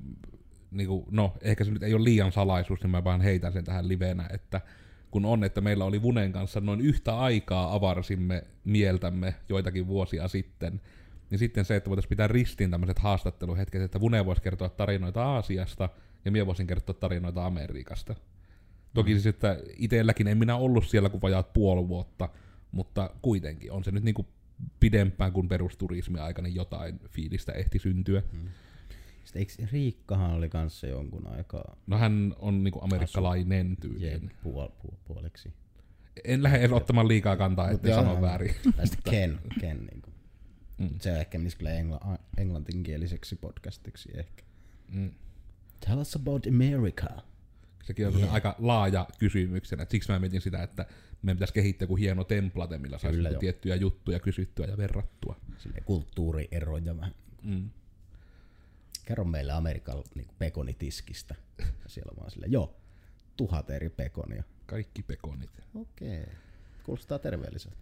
niin kuin, no ehkä se nyt ei ole liian salaisuus, niin mä vaan heitän sen tähän livenä, että kun on, että meillä oli Vunen kanssa noin yhtä aikaa avarsimme mieltämme joitakin vuosia sitten, niin sitten se, että voitaisiin pitää ristiin tämmöiset haastatteluhetket, että Vune voisi kertoa tarinoita Aasiasta, ja minä voisin kertoa tarinoita Amerikasta. Toki siis, että itselläkin en minä ollut siellä kuin vajaat puoli vuotta, mutta kuitenkin on se nyt niinku pidempään kuin perusturismi aikana niin jotain fiilistä ehti syntyä. Sitten eikö Riikkahan oli kanssa jonkun aikaa No hän on niinku amerikkalainen tyyliin. puol, puol, puoliksi. En lähde edes ottamaan liikaa kantaa, ettei sano väärin. Tai sitten Ken, Ken niin kuin. Mm. Se ehkä menisi kyllä engla- englantinkieliseksi podcastiksi ehkä. Mm. Tell us about America. Sekin on yeah. aika laaja kysymyksenä. Siksi mä mietin sitä, että meidän pitäisi kehittää joku hieno template, millä saisi niinku tiettyjä juttuja kysyttyä ja verrattua. Sille kulttuurieroja vähän. Mm. Kerro meille Amerikan niin pekonitiskistä. Ja siellä on vaan sille, joo, tuhat eri pekonia. Kaikki pekonit. Okei. Kuulostaa terveelliseltä.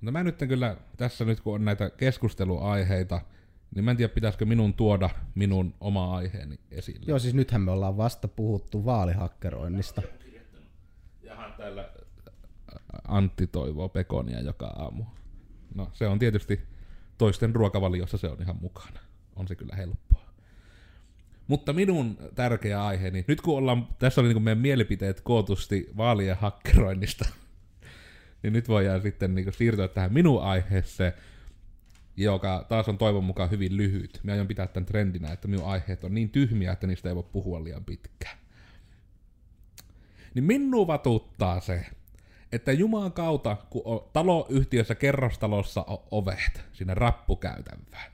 No mä nyt kyllä tässä nyt kun on näitä keskusteluaiheita, Niin mä en tiedä, pitäisikö minun tuoda minun oma aiheeni esille. Joo, siis nythän me ollaan vasta puhuttu vaalihakkeroinnista. Jahan täällä Antti toivoo pekonia joka aamu. No se on tietysti toisten ruokavaliossa se on ihan mukana. On se kyllä helppoa. Mutta minun tärkeä aiheeni, nyt kun ollaan, tässä oli niin meidän mielipiteet kootusti vaalien hakkeroinnista, niin nyt voidaan sitten niin siirtyä tähän minun aiheeseen, joka taas on toivon mukaan hyvin lyhyt. Mä aion pitää tämän trendinä, että minun aiheet on niin tyhmiä, että niistä ei voi puhua liian pitkään. Niin minua vatuuttaa se, että Jumalan kautta, kun on taloyhtiössä kerrostalossa on ovet sinne rappukäytävään,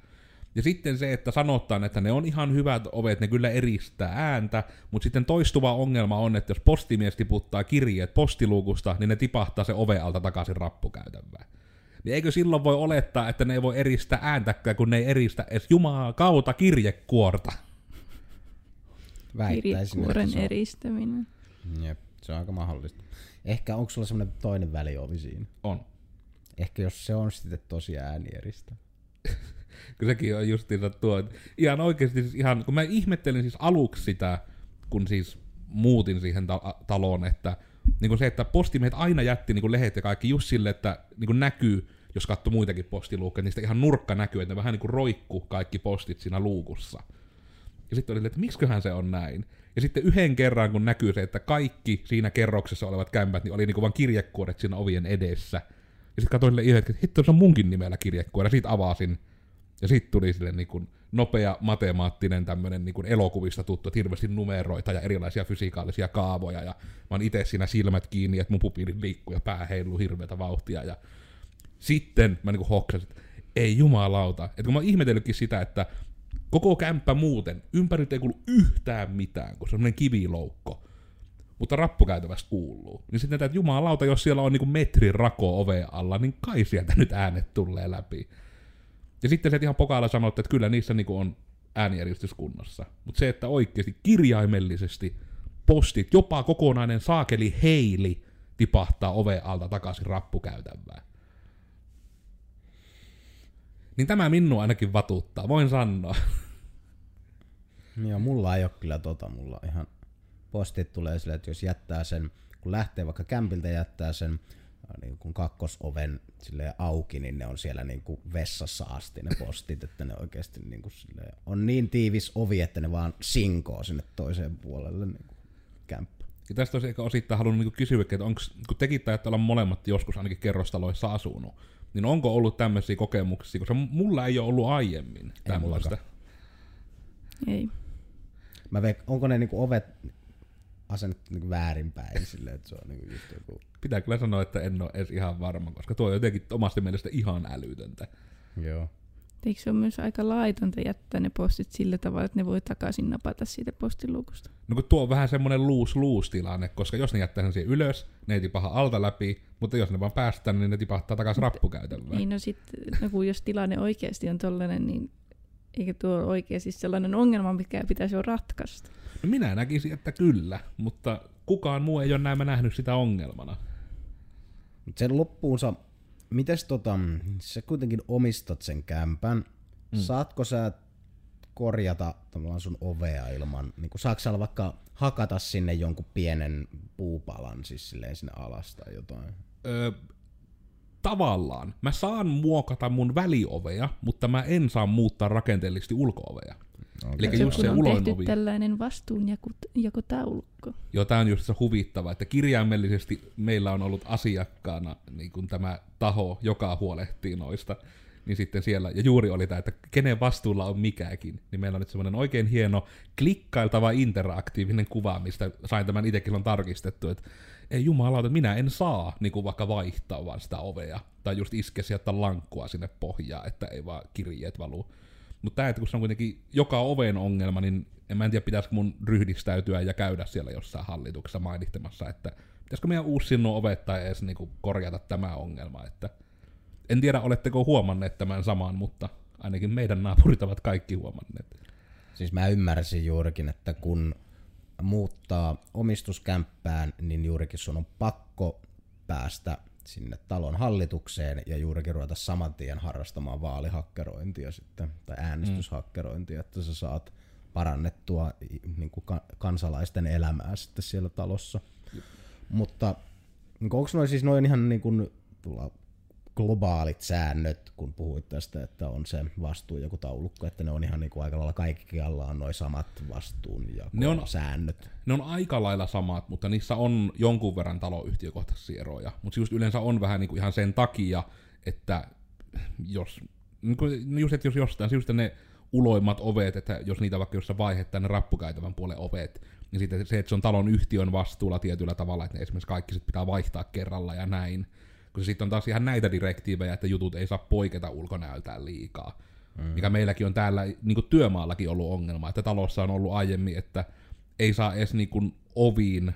ja sitten se, että sanotaan, että ne on ihan hyvät ovet, ne kyllä eristää ääntä, mutta sitten toistuva ongelma on, että jos postimies tiputtaa kirjeet postiluukusta, niin ne tipahtaa se ove alta takaisin rappukäytävään. Niin eikö silloin voi olettaa, että ne ei voi eristää ääntäkään, kun ne ei eristä edes Jumaa kautta kirjekuorta? Väittäisin, että Kirjekuoren se on, eristäminen. jep, se on aika mahdollista. Ehkä onko sulla semmoinen toinen väliovi siinä? On. Ehkä jos se on sitten tosi äänieristä. Kun sekin on justiinsa tuo, ihan oikeasti siis ihan, kun mä ihmettelin siis aluksi sitä, kun siis muutin siihen ta- taloon, että niin kuin se, että postimiehet aina jätti niin kuin lehdet ja kaikki just sille, että niin kuin näkyy, jos katsoo muitakin postiluukkeja, niin sitä ihan nurkka näkyy, että ne vähän niin kuin roikku kaikki postit siinä luukussa. Ja sitten oli, että miksiköhän se on näin. Ja sitten yhden kerran, kun näkyy se, että kaikki siinä kerroksessa olevat kämpät, niin oli niinku vaan kirjekuoret siinä ovien edessä. Ja sitten katsoin sille ihan, että hitto, se on munkin nimellä kirjekuori. Ja siitä avasin. Ja sitten tuli sille niinku nopea matemaattinen tämmönen niinku elokuvista tuttu, että hirveästi numeroita ja erilaisia fysikaalisia kaavoja. Ja mä oon itse siinä silmät kiinni, että mun pupiili liikkuu ja pää heiluu hirveätä vauhtia. Ja sitten mä niinku hoksasin, että ei jumalauta. Että kun mä oon ihmetellytkin sitä, että koko kämppä muuten, ympäriltä ei kuulu yhtään mitään, kun semmoinen kiviloukko. Mutta rappukäytävästä kuuluu. Niin sitten että jumalauta, jos siellä on niinku metrin rako oveen alla, niin kai sieltä nyt äänet tulee läpi. Ja sitten se ihan pokaalla sanoi, että kyllä niissä niinku on äänieristys kunnossa. Mutta se, että oikeasti kirjaimellisesti postit, jopa kokonainen saakeli heili tipahtaa oveen alta takaisin rappukäytävään. Niin tämä minua ainakin vatuuttaa, voin sanoa. Joo, mulla ei ole kyllä tota, mulla ihan postit tulee sille, että jos jättää sen, kun lähtee vaikka kämpiltä jättää sen äh, niin kun kakkosoven sille auki, niin ne on siellä niin kuin vessassa asti ne postit, että ne oikeasti niin kuin silleen, on niin tiivis ovi, että ne vaan sinkoo sinne toiseen puolelle niin kuin kämppä. Ja tästä olisi ehkä osittain halunnut niinku kysyä, että onko, kun tekin taidatte olla molemmat joskus ainakin kerrostaloissa asunut, niin onko ollut tämmöisiä kokemuksia, koska mulla ei ole ollut aiemmin tämmöistä. Ei. Mä veik, onko ne niin kuin ovet asennettu niin kuin väärinpäin silleen, että se on niin kuin just joku... Pitää kyllä sanoa, että en ole edes ihan varma, koska tuo on jotenkin omasta mielestä ihan älytöntä. Joo. Eikö se ole myös aika laitonta jättää ne postit sillä tavalla, että ne voi takaisin napata siitä postiluukusta? No kun tuo on vähän semmoinen luus-luus tilanne, koska jos ne jättää sen siihen ylös, ne ei tipaha alta läpi, mutta jos ne vaan päästään, niin ne tipahtaa takaisin rappukäytävään. Niin no sit, no kun jos tilanne oikeasti on tollainen, niin eikö tuo ole oikeasti sellainen ongelma, mikä pitäisi jo ratkaista? No minä näkisin, että kyllä, mutta kukaan muu ei ole näin nähnyt sitä ongelmana. Mut sen loppuunsa, mites tota, sä kuitenkin omistat sen kämpän, mm. saatko sä korjata tavallaan sun ovea ilman, niin kuin, saatko sä vaikka hakata sinne jonkun pienen puupalan siis silleen sinne alas tai jotain? Öö, tavallaan. Mä saan muokata mun välioveja, mutta mä en saa muuttaa rakenteellisesti ulkooveja. Okay. Eli just se on tehty uloinovi. tällainen vastuunjakotaulukko. Joo, tää on just se huvittava, että kirjaimellisesti meillä on ollut asiakkaana niin kuin tämä taho, joka huolehtii noista. Niin sitten siellä, ja juuri oli tämä, että kenen vastuulla on mikäkin. Niin meillä on nyt semmoinen oikein hieno klikkailtava interaktiivinen kuva, mistä sain tämän itsekin on tarkistettu, että ei jumalauta, minä en saa niin kuin vaikka vaihtaa vaan sitä ovea. Tai just iske sieltä lankkua sinne pohjaan, että ei vaan kirjeet valuu. Mutta tämä, että kun se on kuitenkin joka oven ongelma, niin en mä en tiedä, pitäisikö mun ryhdistäytyä ja käydä siellä jossain hallituksessa mainitsemassa, että pitäisikö meidän uusi nuo ovet tai edes niinku korjata tämä ongelma. Että en tiedä, oletteko huomanneet tämän saman, mutta ainakin meidän naapurit ovat kaikki huomanneet. Siis mä ymmärsin juurikin, että kun muuttaa omistuskämppään, niin juurikin sun on pakko päästä sinne talon hallitukseen ja juurikin ruveta saman tien harrastamaan vaalihakkerointia sitten, tai äänestyshakkerointia, että sä saat parannettua niin kuin kansalaisten elämää sitten siellä talossa. Mutta niin onko noin siis noin ihan niin kuin, tulla globaalit säännöt, kun puhuit tästä, että on se vastuu joku taulukko, että ne on ihan niin kuin aika lailla kaikkialla on noin samat vastuun ja Ne on- säännöt. Ne on aika lailla samat, mutta niissä on jonkun verran taloyhtiökohtaisia eroja. Mutta just yleensä on vähän niinku ihan sen takia, että jos, niinku just, että jos jostain syystä ne uloimmat ovet, että jos niitä vaikka jossain vaiheessa ne rappukäytävän puolen ovet, niin sitten se, että se on talon yhtiön vastuulla tietyllä tavalla, että ne esimerkiksi kaikki sit pitää vaihtaa kerralla ja näin. Kun sitten on taas ihan näitä direktiivejä, että jutut ei saa poiketa ulkonäöltään liikaa. Mm. Mikä meilläkin on täällä niin työmaallakin ollut ongelma, että talossa on ollut aiemmin, että ei saa edes niin kuin oviin,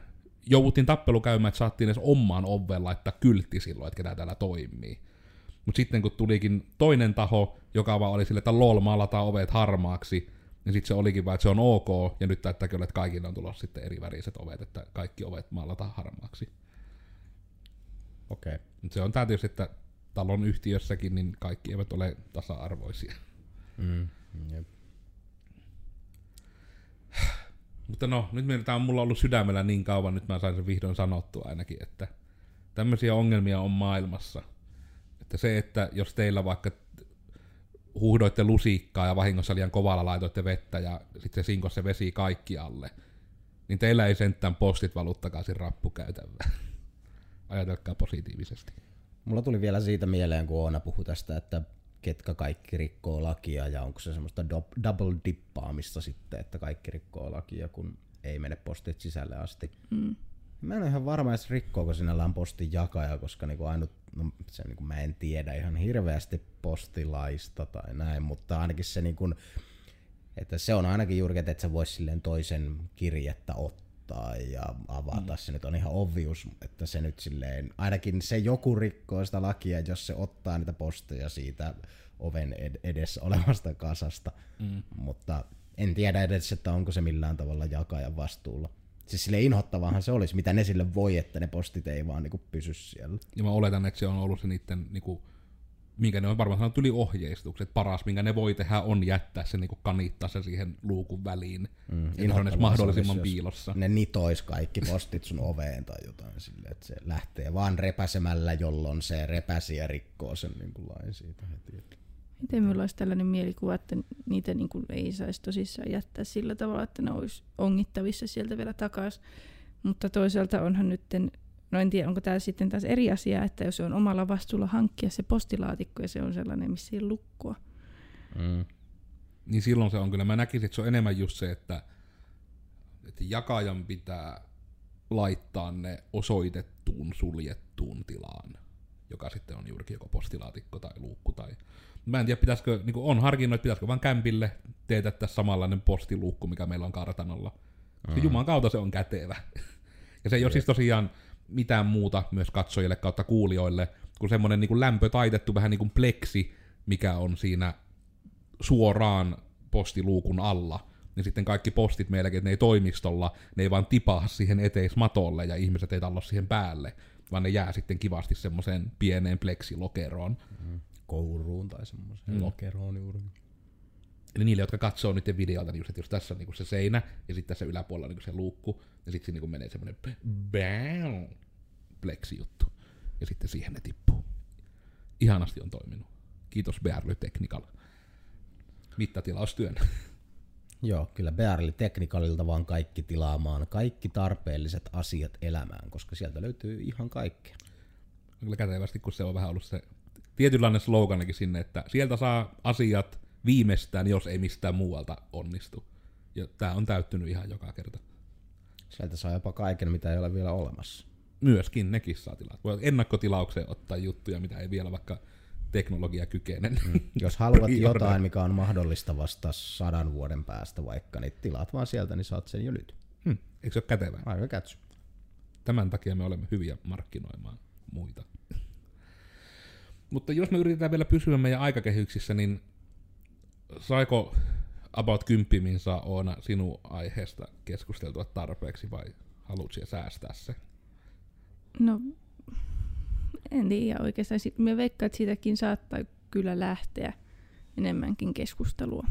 jouduttiin tappelu käymään, että saatiin edes omaan oveen laittaa kyltti silloin, että ketä täällä toimii. Mutta sitten kun tulikin toinen taho, joka vaan oli sille, että lol, maalataan ovet harmaaksi, niin sitten se olikin vaan, että se on ok, ja nyt näyttää kyllä, että kaikille on tulossa sitten eri väriset ovet, että kaikki ovet maalataan harmaaksi. Okei. Okay. Mutta se on tää tietysti, että talon yhtiössäkin, niin kaikki eivät ole tasa-arvoisia. Mm. Jep. Mutta no, nyt me- tää on mulla ollut sydämellä niin kauan, nyt mä sain sen vihdoin sanottua ainakin, että tämmöisiä ongelmia on maailmassa. Että se, että jos teillä vaikka huuhdoitte lusikkaa ja vahingossa liian kovalla laitoitte vettä ja sitten se sinkossa se vesi kaikki alle, niin teillä ei sentään postit valu takaisin rappukäytävään. Ajatelkaa positiivisesti. Mulla tuli vielä siitä mieleen, kun Oona puhui tästä, että ketkä kaikki rikkoo lakia ja onko se semmoista do- double dippaamista sitten, että kaikki rikkoo lakia, kun ei mene postit sisälle asti. Mm. Mä en ole ihan varma, että rikkooko sinällään postin jakaja, koska niinku ainut, no, se niinku mä en tiedä ihan hirveästi postilaista tai näin, mutta ainakin se niinku, että se on ainakin juuri, että et sä vois silleen toisen kirjettä ottaa ja avata. Mm. Se nyt on ihan obvious, että se nyt silleen, ainakin se joku rikkoo sitä lakia, jos se ottaa niitä posteja siitä oven ed- edessä olevasta kasasta. Mm. Mutta en tiedä edes, että onko se millään tavalla jakajan vastuulla. Siis sille inhottavahan se olisi, mitä ne sille voi, että ne postit ei vaan niinku pysy siellä. Ja mä oletan, että se on ollut se niiden, niinku, minkä ne on varmaan sanonut yli ohjeistukset. Paras, minkä ne voi tehdä, on jättää se niinku kanittaa se siihen luukun väliin. Mm, että se on edes mahdollisimman se olisi, piilossa. Ne nitois kaikki postit sun oveen tai jotain sille, että se lähtee vaan repäsemällä, jolloin se repäsi ja rikkoo sen niin kuin lain siitä heti. Miten minulla olisi tällainen mielikuva, että niitä niin kuin ei saisi tosissaan jättää sillä tavalla, että ne olisi ongittavissa sieltä vielä takaisin. Mutta toisaalta onhan nyt, no en tiedä, onko tämä sitten taas eri asia, että jos on omalla vastuulla hankkia se postilaatikko ja se on sellainen, missä ei lukkoa. Mm. Niin silloin se on kyllä, mä näkisin, että se on enemmän just se, että, että jakajan pitää laittaa ne osoitettuun suljettuun tilaan, joka sitten on juurikin joko postilaatikko tai luukku tai... Mä en tiedä, pitäisikö, niin on harkinnut, että pitäisikö vaan kämpille teetättää samanlainen postiluukku, mikä meillä on kartanolla. Mm. Juman kautta se on kätevä. ja se ei ole siis tosiaan mitään muuta myös katsojille kautta kuulijoille, kuin semmoinen niin kuin lämpö taitettu vähän niin kuin pleksi, mikä on siinä suoraan postiluukun alla, niin sitten kaikki postit meilläkin, että ne ei toimistolla, ne ei vaan tipaa siihen eteismatolle ja ihmiset ei tallo siihen päälle, vaan ne jää sitten kivasti semmoiseen pieneen pleksilokeroon. Kouruun tai semmoiseen Mm. mm. lokeroon juuri. Eli niille, jotka katsoo nyt videolta, niin just, että jos tässä on niinku se seinä ja sitten tässä yläpuolella on niinku se luukku, ja sitten siinä niinku menee semmoinen bang, pleksi juttu. Ja sitten siihen ne tippuu. Ihanasti on toiminut. Kiitos Bearly Technical. Mittatilaustyön. Joo, kyllä Bearly Technicalilta vaan kaikki tilaamaan kaikki tarpeelliset asiat elämään, koska sieltä löytyy ihan kaikkea. Kyllä kätevästi, kun se on vähän ollut se tietynlainen sloganikin sinne, että sieltä saa asiat viimeistään, jos ei mistään muualta onnistu. Ja tää on täyttynyt ihan joka kerta. Sieltä saa jopa kaiken, mitä ei ole vielä olemassa. Myöskin nekin saa tilata. Voi ennakkotilaukseen ottaa juttuja, mitä ei vielä vaikka teknologia kykene. Mm. Jos haluat jotain, mikä on mahdollista vasta sadan vuoden päästä vaikka, niin tilaat vaan sieltä, niin saat sen jo nyt. Hmm. Eikö se ole kätevää? Aika kätsy. Tämän takia me olemme hyviä markkinoimaan muita. Mutta jos me yritetään vielä pysyä meidän aikakehyksissä, niin saiko about kymppimin saa Oona sinun aiheesta keskusteltua tarpeeksi vai haluatko säästää se? No, en tiedä oikeastaan. Mä veikkaan, että siitäkin saattaa kyllä lähteä enemmänkin keskustelua.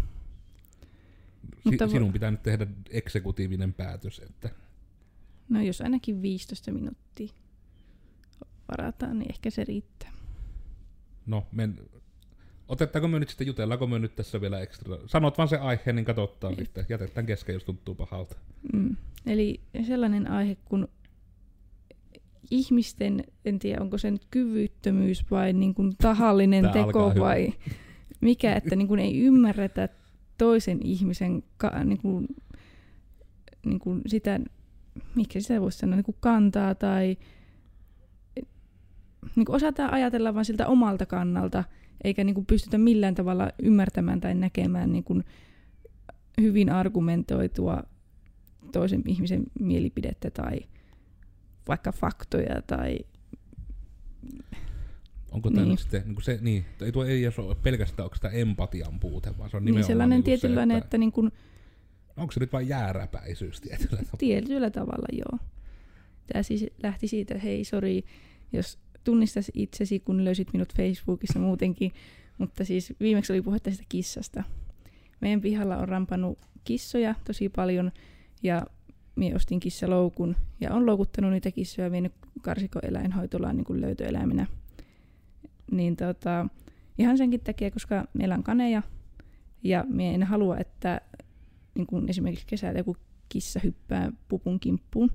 Si- Mutta sinun pitää nyt tehdä eksekutiivinen päätös, että No jos ainakin 15 minuuttia varataan, niin ehkä se riittää. no, men... Otettaako me nyt sitten, jutellaanko me nyt tässä vielä ekstra? Sanot vaan se aihe, niin katsotaan Jep. sitten. Jätetään kesken, jos tuntuu pahalta. Mm. Eli sellainen aihe kuin ihmisten, en tiedä onko se nyt kyvyttömyys vai niin kuin tahallinen Tää alkaa teko vai mikä, että niin kuin ei ymmärretä toisen ihmisen ka, niin kuin, niin kuin sitä, mikä sitä voisi sanoa, niin kuin kantaa tai niin kuin osataan ajatella vain siltä omalta kannalta, eikä niin kuin pystytä millään tavalla ymmärtämään tai näkemään niin kuin hyvin argumentoitua toisen ihmisen mielipidettä tai vaikka faktoja tai Onko tämä Niin. sitten niin se, niin, ei tuo ei ole pelkästään onko sitä empatian puute, vaan se on niin nimenomaan sellainen niin tietynlainen, se, että, että niin kuin onko se nyt vain jääräpäisyys tietyllä tavalla? tietyllä tavalla joo. Tämä siis lähti siitä, että hei sori, jos tunnistas itsesi, kun löysit minut Facebookissa muutenkin, mutta siis viimeksi oli puhetta sitä kissasta. Meidän pihalla on rampannut kissoja tosi paljon ja minä ostin kissaloukun ja on loukuttanut niitä kissoja ja vienyt karsikoeläinhoitolaan niin löytöeläiminä. Niin tota, ihan senkin takia, koska meillä on kaneja ja minä en halua, että niin kuin esimerkiksi kesällä joku kissa hyppää pupun kimppuun.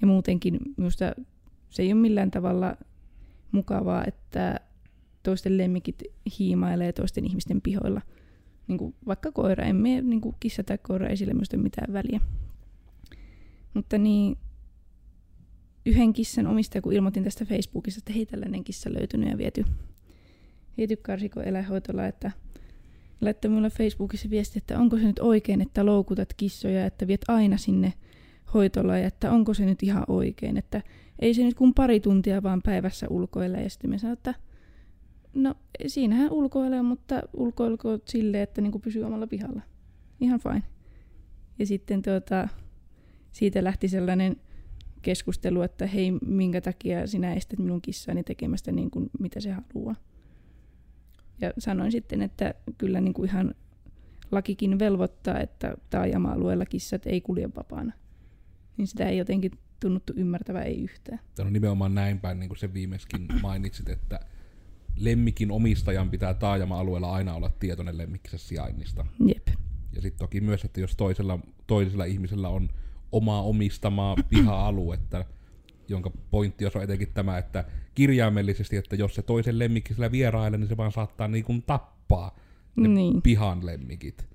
Ja muutenkin minusta se ei ole millään tavalla mukavaa, että toisten lemmikit hiimailee toisten ihmisten pihoilla. Niin kuin vaikka koira, emme niin kissa tai koira ei sille minusta mitään väliä. Mutta niin, yhden kissan omistaja, kun ilmoitin tästä Facebookissa, että hei tällainen kissa löytynyt ja viety, viety karsiko eläinhoitola, että laittoi minulle Facebookissa viesti, että onko se nyt oikein, että loukutat kissoja, että viet aina sinne hoitolaan, ja että onko se nyt ihan oikein, että ei se nyt kuin pari tuntia vaan päivässä ulkoilla. Ja sitten me sanoin, että no siinähän ulkoilee, mutta ulkoilko silleen, että niinku pysyy omalla pihalla. Ihan fine. Ja sitten tuota, siitä lähti sellainen keskustelu, että hei, minkä takia sinä estät minun kissaani tekemästä niin kuin mitä se haluaa. Ja sanoin sitten, että kyllä niin kuin ihan lakikin velvoittaa, että taajama-alueella kissat ei kulje vapaana. Niin sitä ei jotenkin tunnuttu ymmärtävä ei yhtään. Tämä on nimenomaan näin päin, niin kuin se viimeiskin mainitsit, että lemmikin omistajan pitää taajama-alueella aina olla tietoinen lemmikkisessä sijainnista. Jep. Ja sitten toki myös, että jos toisella, toisella ihmisellä on omaa omistamaa piha-aluetta, jonka pointti on etenkin tämä, että kirjaimellisesti, että jos se toisen lemmikki sillä vierailee, niin se vaan saattaa niin kuin tappaa ne Niin. pihan lemmikit.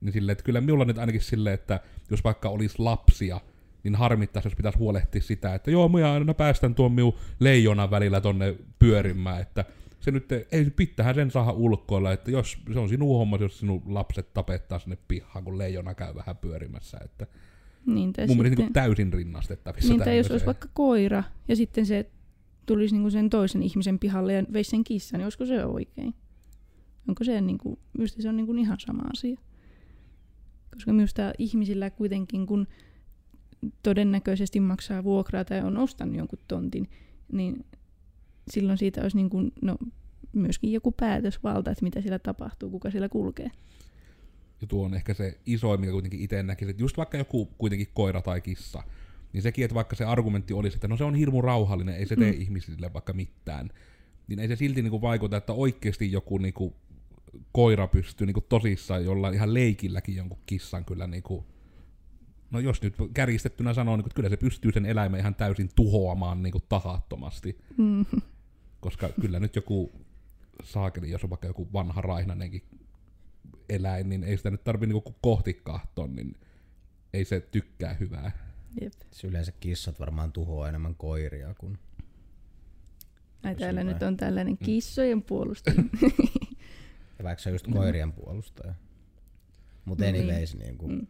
Niin sille, että kyllä minulla nyt ainakin silleen, että jos vaikka olisi lapsia, niin harmittaisi, jos pitäisi huolehtia sitä, että joo, minä aina päästän tuon minun leijonan välillä tonne pyörimään, että se nyt, ei pitäähän sen saada ulkoilla, että jos se on sinun homma, jos sinun lapset tapettaa sinne pihaan, kun leijona käy vähän pyörimässä, että Niin, tai mun mielestä sitten, niin täysin rinnastettavissa niin, tai jos olisi vaikka koira ja sitten se tulisi niinku sen toisen ihmisen pihalle ja veisi sen kissan, niin olisiko se oikein? Onko se niinku, minusta se on niinku ihan sama asia. Koska minusta ihmisillä kuitenkin, kun todennäköisesti maksaa vuokraa tai on ostanut jonkun tontin, niin silloin siitä olisi niinku, no, myöskin joku päätösvalta, että mitä siellä tapahtuu, kuka siellä kulkee. Ja tuo on ehkä se isoin, mikä kuitenkin itse näkisin, että just vaikka joku kuitenkin koira tai kissa, niin sekin, että vaikka se argumentti olisi, että no se on hirmu rauhallinen, ei se tee Mm. ihmisille vaikka mitään, niin ei se silti niinku vaikuta, että oikeasti joku niinku koira pystyy niinku tosissaan jollain ihan leikilläkin jonkun kissan kyllä niinku, no jos nyt kärjistettynä sanoo, niin kyllä se pystyy sen eläimen ihan täysin tuhoamaan niinku tahattomasti, Mm. koska kyllä nyt joku saakeli, jos on vaikka joku vanha raihnainenkin eläin, niin ei sitä nyt tarvitse niinku kohti kahtoon, niin ei se tykkää hyvää. Jep. Yleensä kissat varmaan tuhoaa enemmän koiria kuin... Ai täällä on nyt on tällainen kissojen puolustaja. Ja vaikka se on just koirien puolustaja. Mutta niin. anyways, niin kuin, Mm.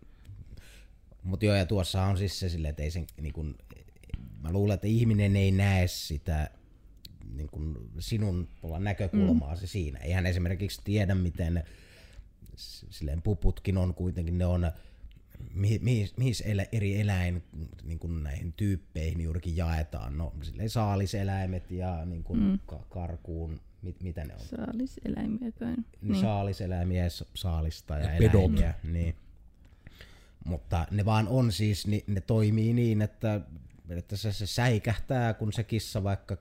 Mut joo, ja tuossa on siis se silleen, että ei sen, niin kun, mä luulen, että ihminen ei näe sitä niin kun sinun näkökulmaasi mm. siinä. Eihän esimerkiksi tiedä, miten silleen puputkin on kuitenkin, ne on mihin, mihin, mihin elä, eri eläin niin kuin näihin tyyppeihin juurikin jaetaan. No silleen saaliseläimet ja niin kuin mm. karkuun, mit, mitä ne on? Saaliseläimiä kai. Niin. Niin. Saaliseläimiä, ja saalista ja, Ja ja pedot. eläimiä. Niin. Mutta ne vaan on siis, ni- ne toimii niin, että, että se, se säikähtää, kun se kissa vaikka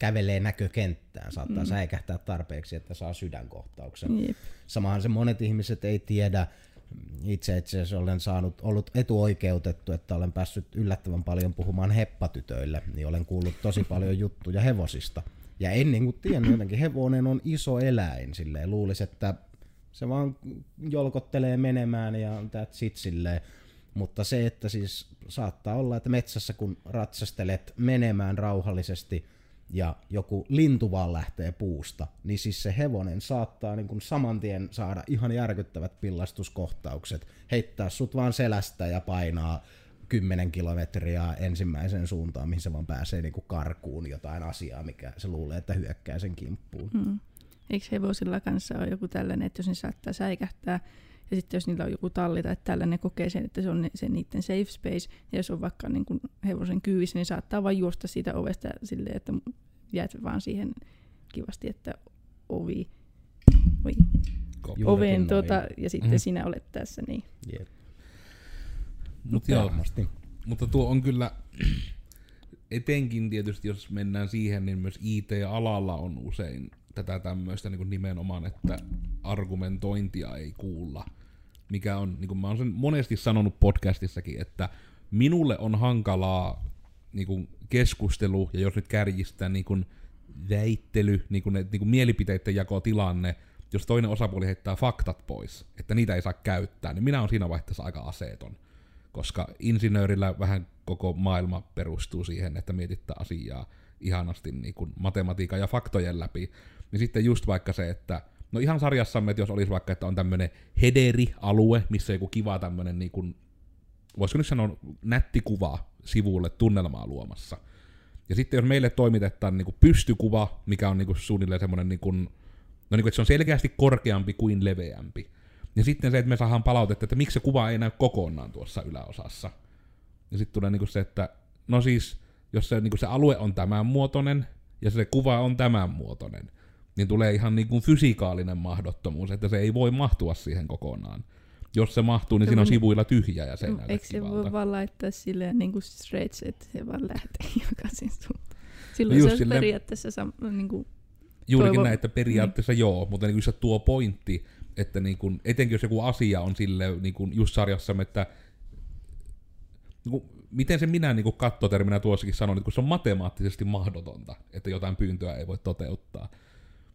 kävelee näkökenttään. Saattaa mm. säikähtää tarpeeksi, että saa sydänkohtauksen. Jep. Samahan se monet ihmiset ei tiedä. Itse asiassa olen saanut, ollut etuoikeutettu, että olen päässyt yllättävän paljon puhumaan heppatytöille, niin olen kuullut tosi paljon juttuja hevosista. Ja en niin kuin tiennyt jotenkin, hevonen on iso eläin, silleen luulisi, että se vaan jolkottelee menemään ja that's it silleen. Mutta se, että siis saattaa olla, että metsässä kun ratsastelet menemään rauhallisesti ja joku lintu vaan lähtee puusta, niin siis se hevonen saattaa niin kuin saman tien saada ihan järkyttävät pillastuskohtaukset, heittää sut vaan selästä ja painaa 10 kilometriä ensimmäiseen suuntaan, mihin se vaan pääsee niin kuin karkuun jotain asiaa, mikä se luulee, että hyökkää sen kimppuun. Mm. Eikö hevosilla kanssa ole joku tällainen, että jos ne saattaa säikähtää, ja sitten jos niillä on joku talli tai tällainen, ne kokee sen, että se on ne, se niiden safe space, ja jos on vaikka niin kuin hevosen kyyvissä, niin saattaa vain juosta siitä ovesta silleen, että jäät vaan siihen kivasti, että ovi, oi, noin. tuota, ja sitten Mhm. mm. sinä olet tässä, niin Jep. Mut joo, Varmasti. mutta tuo on kyllä, etenkin tietysti jos mennään siihen, niin myös IT-alalla on usein tätä tämmöistä niin nimenomaan, että argumentointia ei kuulla. Mikä on, niin kuin mä oon sen monesti sanonut podcastissakin, että minulle on hankalaa niin kuin keskustelu, ja jos nyt kärjistää niin kuin väittely, niin kuin, ne, niin kuin mielipiteiden jakotilanne, jos toinen osapuoli heittää faktat pois, että niitä ei saa käyttää, niin minä on siinä vaiheessa aika aseeton. Koska insinöörillä vähän koko maailma perustuu siihen, että mietittää asiaa ihanasti niin kuin matematiikan ja faktojen läpi, niin sitten just vaikka se, että no ihan sarjassamme, että jos olisi vaikka, että on tämmöinen hederi-alue, missä joku kiva tämmöinen niin kuin, voisiko nyt sanoa nätti kuva sivulle tunnelmaa luomassa. Ja sitten jos meille toimitetaan niin kuin pystykuva, mikä on niin kuin suunnilleen semmoinen, niin kuin, no niin kuin, että se on selkeästi korkeampi kuin leveämpi, ja sitten se, että me saadaan palautetta, että miksi se kuva ei näy kokonaan tuossa yläosassa. Ja sitten tulee niinku se, että no siis, jos se, niinku se alue on tämän muotoinen, ja se kuva on tämän muotoinen, niin tulee ihan niinku fysikaalinen mahdottomuus, että se ei voi mahtua siihen kokonaan. Jos se mahtuu, niin No siinä on sivuilla tyhjä ja se ei näytä eikö se voi vaan laittaa silleen niin kuin stretch, että se vaan lähtee jokaisen suuntaan. Silloin just se olisi silleen- periaatteessa sam- niin kuin, Juurikin Toivon- näin, että periaatteessa niin. joo, mutta niin just se tuo pointti, että niin kun, etenkin jos joku asia on sille niin kun just sarjassamme, että niin kun, miten se minä niin kattoterminä tuossakin sanon, että kun se on matemaattisesti mahdotonta, että jotain pyyntöä ei voi toteuttaa,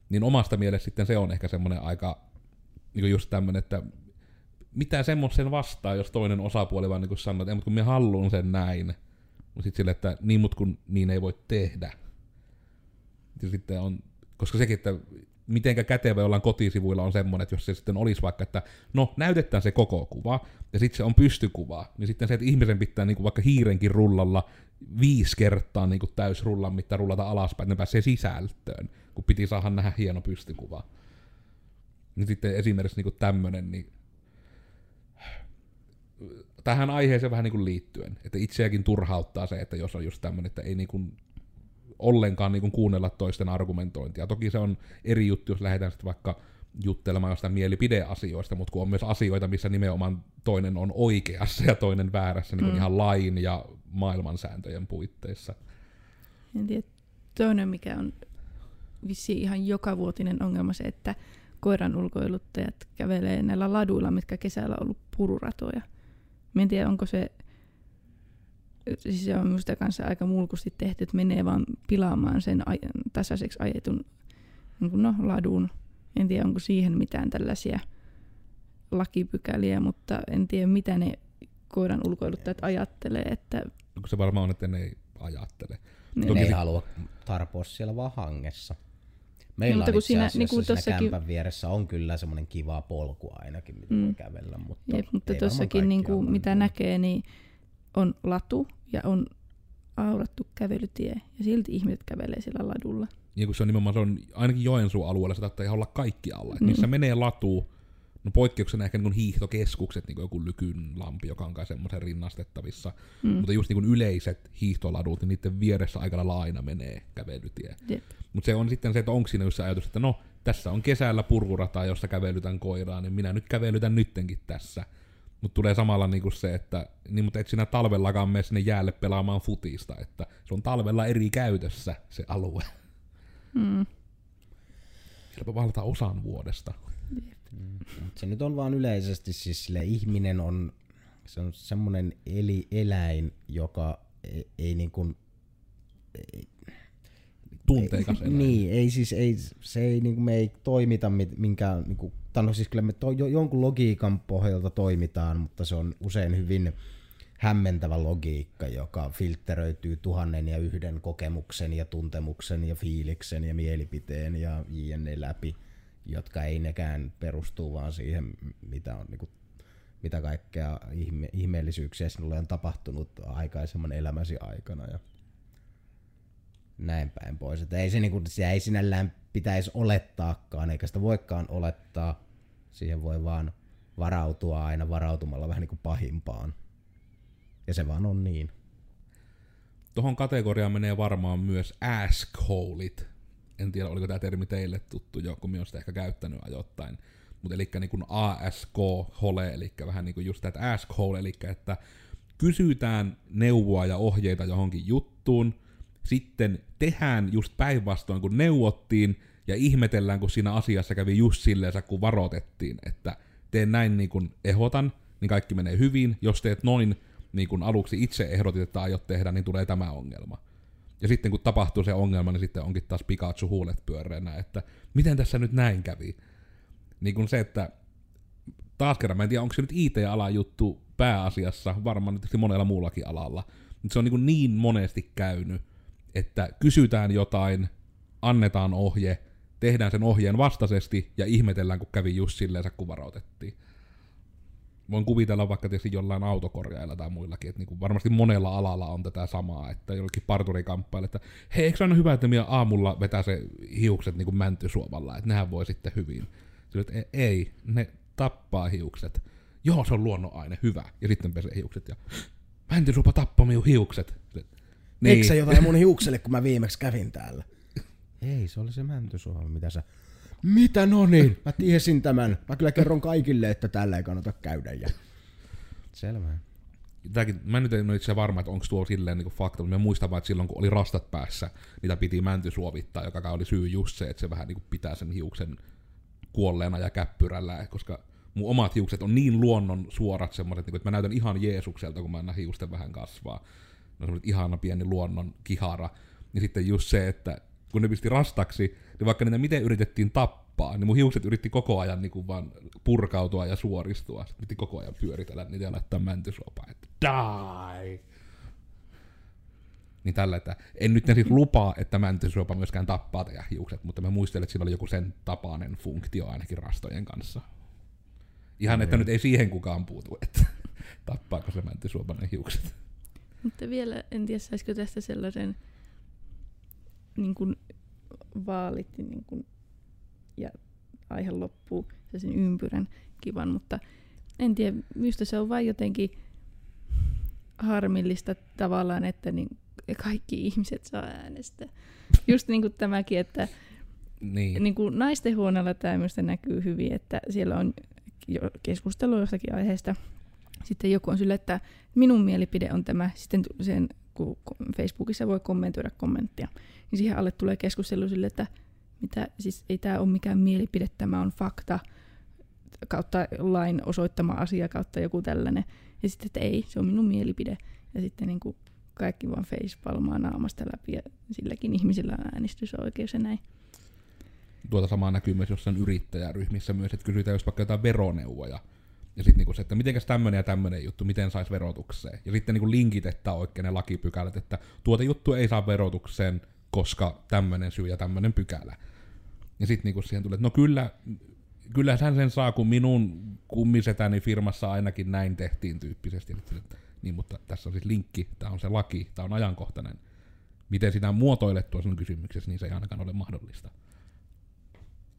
niin omasta mielestä sitten se on ehkä semmoinen aika niin just tämmöinen, että mitä semmoisen vastaa, jos toinen osapuoli vaan niin sanoo, että ei, mutta kun minä haluan sen näin, mutta sitten sille, että niin, mutta kun niin ei voi tehdä. Ja sitten on, koska sekin, että mitenkä kätevä jollain kotisivuilla on semmoinen, että jos se sitten olisi vaikka, että no näytetään se koko kuva, ja sitten se on pystykuva, niin sitten se, että ihmisen pitää niin kuin vaikka hiirenkin rullalla viisi kertaa niin täysrullan mitta rullata alaspäin, ne pääsee sisältöön, kun piti saada nähdä hieno pystykuva. Niin sitten esimerkiksi niin tämmöinen, niin tähän aiheeseen vähän niin liittyen, että itseäkin turhauttaa se, että jos on just tämmöinen, että ei niin ollenkaan niin kuunnella toisten argumentointia. Toki se on eri juttu, jos lähdetään sitten vaikka juttelemaan jostain mielipideasioista, mutta kun on myös asioita, missä nimenomaan toinen on oikeassa ja toinen väärässä niin Mm. ihan lain ja maailmansääntöjen puitteissa. en tiedä, toinen mikä on vissiin ihan jokavuotinen ongelma se, että koiran ulkoiluttajat kävelee näillä laduilla, mitkä kesällä on ollut pururatoja. Mä en tiedä, onko se, siis se on minusta kanssa aika mulkusti tehty, että menee vaan pilaamaan sen aj- tasaiseksi ajetun niin no, ladun. En tiedä, onko siihen mitään tällaisia lakipykäliä, mutta en tiedä, mitä ne koiran ulkoiluttajat ajattelee, että Kun se varmaan on, että ne ei ajattele. ne, Toki ne ei se- halua tarpoa siellä vaan hangessa. Meillä mutta on kun itse siinä- niin kuin siinä tossakin- kämpän vieressä on kyllä semmoinen kiva polku ainakin, mitä Mm. voi kävellä. Mutta, Jep, mutta kaikki niin kuin, mitä niin. näkee, niin on latu ja on aurattu kävelytie ja silti ihmiset kävelee sillä ladulla. Ja kun se on nimenomaan, se on ainakin Joensuun alueella, se saattaa ihan olla kaikki alla. Mm. Missä menee latu, No poikkeuksena ehkä niin hiihtokeskukset, niin kuin joku Lykynlampi, joka on kai semmoisen rinnastettavissa. Mm. Mutta just niin yleiset hiihtoladut, niin niiden vieressä aika lailla aina menee kävelytie. Jep. Mutta se on sitten se, että onko siinä just se ajatus, että no, tässä on kesällä purkurata, jossa kävelytän koiraa, niin minä nyt kävelytän nyttenkin tässä. Mutta tulee samalla niinku se, että niin, mutta et sinä talvellakaan mene sinne jäälle pelaamaan futista, että se on talvella eri käytössä se alue. Mm. Vieläpä valta osan vuodesta. Mut se nyt on vaan yleisesti siis sille ihminen on, se on semmoinen eli, eläin, joka ei, ei niin kuin, Tunteikas ei, eläin. Niin, ei siis, ei, se ei, niin kuin me ei toimita mit- minkään, niin kuin, tai no siis kyllä me to, jo, jonkun logiikan pohjalta toimitaan, mutta se on usein hyvin hämmentävä logiikka, joka filtteröityy tuhannen ja yhden kokemuksen ja tuntemuksen ja fiiliksen ja mielipiteen ja jne läpi, jotka ei nekään perustuu vaan siihen, mitä on niinku mitä kaikkea ihme, ihmeellisyyksiä sinulle on tapahtunut aikaisemman elämäsi aikana ja näin päin pois. Että ei se niinku, sitä ei sinällään pitäisi olettaakaan, eikä sitä voikaan olettaa. Siihen voi vaan varautua aina varautumalla vähän niin kuin pahimpaan. Ja se vaan on niin. Tuohon kategoriaan menee varmaan myös assholit. En tiedä, oliko tämä termi teille tuttu jo, kun minä olen sitä ehkä käyttänyt ajoittain. Mutta eli niin kuin ASK hole, eli vähän niin kuin just that asshole, eli että kysytään neuvoa ja ohjeita johonkin juttuun, sitten tehdään just päinvastoin kun neuvottiin, ja ihmetellään, kun siinä asiassa kävi just silleen, kun varoitettiin, että teen näin niin kuin ehdotan, niin kaikki menee hyvin. Jos teet noin, niin kuin aluksi itse ehdotit, että aiot tehdä, niin tulee tämä ongelma. Ja sitten kun tapahtuu se ongelma, niin sitten onkin taas Pikachu huulet pyöreänä, että miten tässä nyt näin kävi. Niin kuin se, että taas kerran, mä en tiedä, onko se nyt IT-alan juttu pääasiassa, varmaan tietysti monella muullakin alalla, mutta se on niin, niin monesti käynyt, että kysytään jotain, annetaan ohje, tehdään sen ohjeen vastaisesti ja ihmetellään, kun kävi just silleen, kun varoitettiin. Voin kuvitella vaikka tietysti jollain autokorjailla tai muillakin, että niin kuin varmasti monella alalla on tätä samaa, että jollekin parturikamppaille, että hei, eikö se aina hyvä, että minä aamulla vetää se hiukset niin kuin mäntysuovalla, että nehän voi sitten hyvin. Sille, että "E- ei, ne tappaa hiukset. Joo, se on luonnonaine, hyvä. Ja sitten pesee hiukset ja mäntysuopa tappaa minun hiukset. Niin. Eikö jotain mun hiukselle, kun mä viimeksi kävin täällä? Ei, se oli se mäntysuola, mitä sä... Mitä no niin? Mä tiesin tämän. Mä kyllä kerron kaikille, että tällä ei kannata käydä. Ja... Selvä. Tämäkin, mä nyt en ole itse varma, että onko tuo silleen niin fakta, mutta mä muistan vaan, että silloin kun oli rastat päässä, niitä piti mänty suovittaa, joka oli syy just se, että se vähän niin kuin pitää sen hiuksen kuolleena ja käppyrällä, koska mun omat hiukset on niin luonnon suorat semmoiset, että mä näytän ihan Jeesukselta, kun mä annan hiusten vähän kasvaa. Ne on semmoiset ihana pieni luonnon kihara. Ja sitten just se, että kun ne pisti rastaksi, niin vaikka niitä miten yritettiin tappaa, niin mun hiukset yritti koko ajan niin kuin vaan purkautua ja suoristua. Sitten piti koko ajan pyöritellä niitä ja laittaa mäntysuopaa, että die! Niin tällä, että en nyt siis lupaa, että mäntysuopa myöskään tappaa teidän hiukset, mutta mä muistelen, että sillä oli joku sen tapainen funktio ainakin rastojen kanssa. Ihan, että nyt ei siihen kukaan puutu, että tappaako se mäntysuopa ne hiukset. Mutta vielä en tiedä, saisiko tästä sellaisen niin kuin vaalit niin kuin, ja aihe loppuu sen ympyrän kivan, mutta en tiedä, minusta se on vain jotenkin harmillista tavallaan, että niin kaikki ihmiset saa äänestää. Just niin kuin tämäkin, että Niin. niin kuin naisten huoneella tämä minusta näkyy hyvin, että siellä on jo keskustelu jostakin aiheesta. Sitten joku on sille, että minun mielipide on tämä. Sitten sen, kun Facebookissa voi kommentoida kommenttia, niin siihen alle tulee keskustelu sille, että mitä, siis ei tämä ole mikään mielipide, tämä on fakta kautta lain osoittama asia kautta joku tällainen. Ja sitten, että ei, se on minun mielipide. Ja sitten niin kuin kaikki vaan facepalmaa naamasta läpi ja silläkin ihmisillä on äänestysoikeus ja näin. tuota samaa näkyy myös jossain yrittäjäryhmissä myös, että kysytään jos vaikka jotain veroneuvoja. Ja sitten niinku se, että mitenkäs tämmönen ja tämmönen juttu, miten saisi verotukseen. Ja sitten niinku linkitettä oikein ne lakipykälät, että tuota juttu ei saa verotukseen, koska tämmönen syy ja tämmönen pykälä. Ja sitten niinku siihen tulee, että no kyllä, kyllä hän sen saa, kun minun kummisetäni firmassa ainakin näin tehtiin tyyppisesti. Niin, mutta tässä on siis linkki, tämä on se laki, tämä on ajankohtainen. Miten sitä muotoilet tuossa sun kysymyksessä, niin se ei ainakaan ole mahdollista.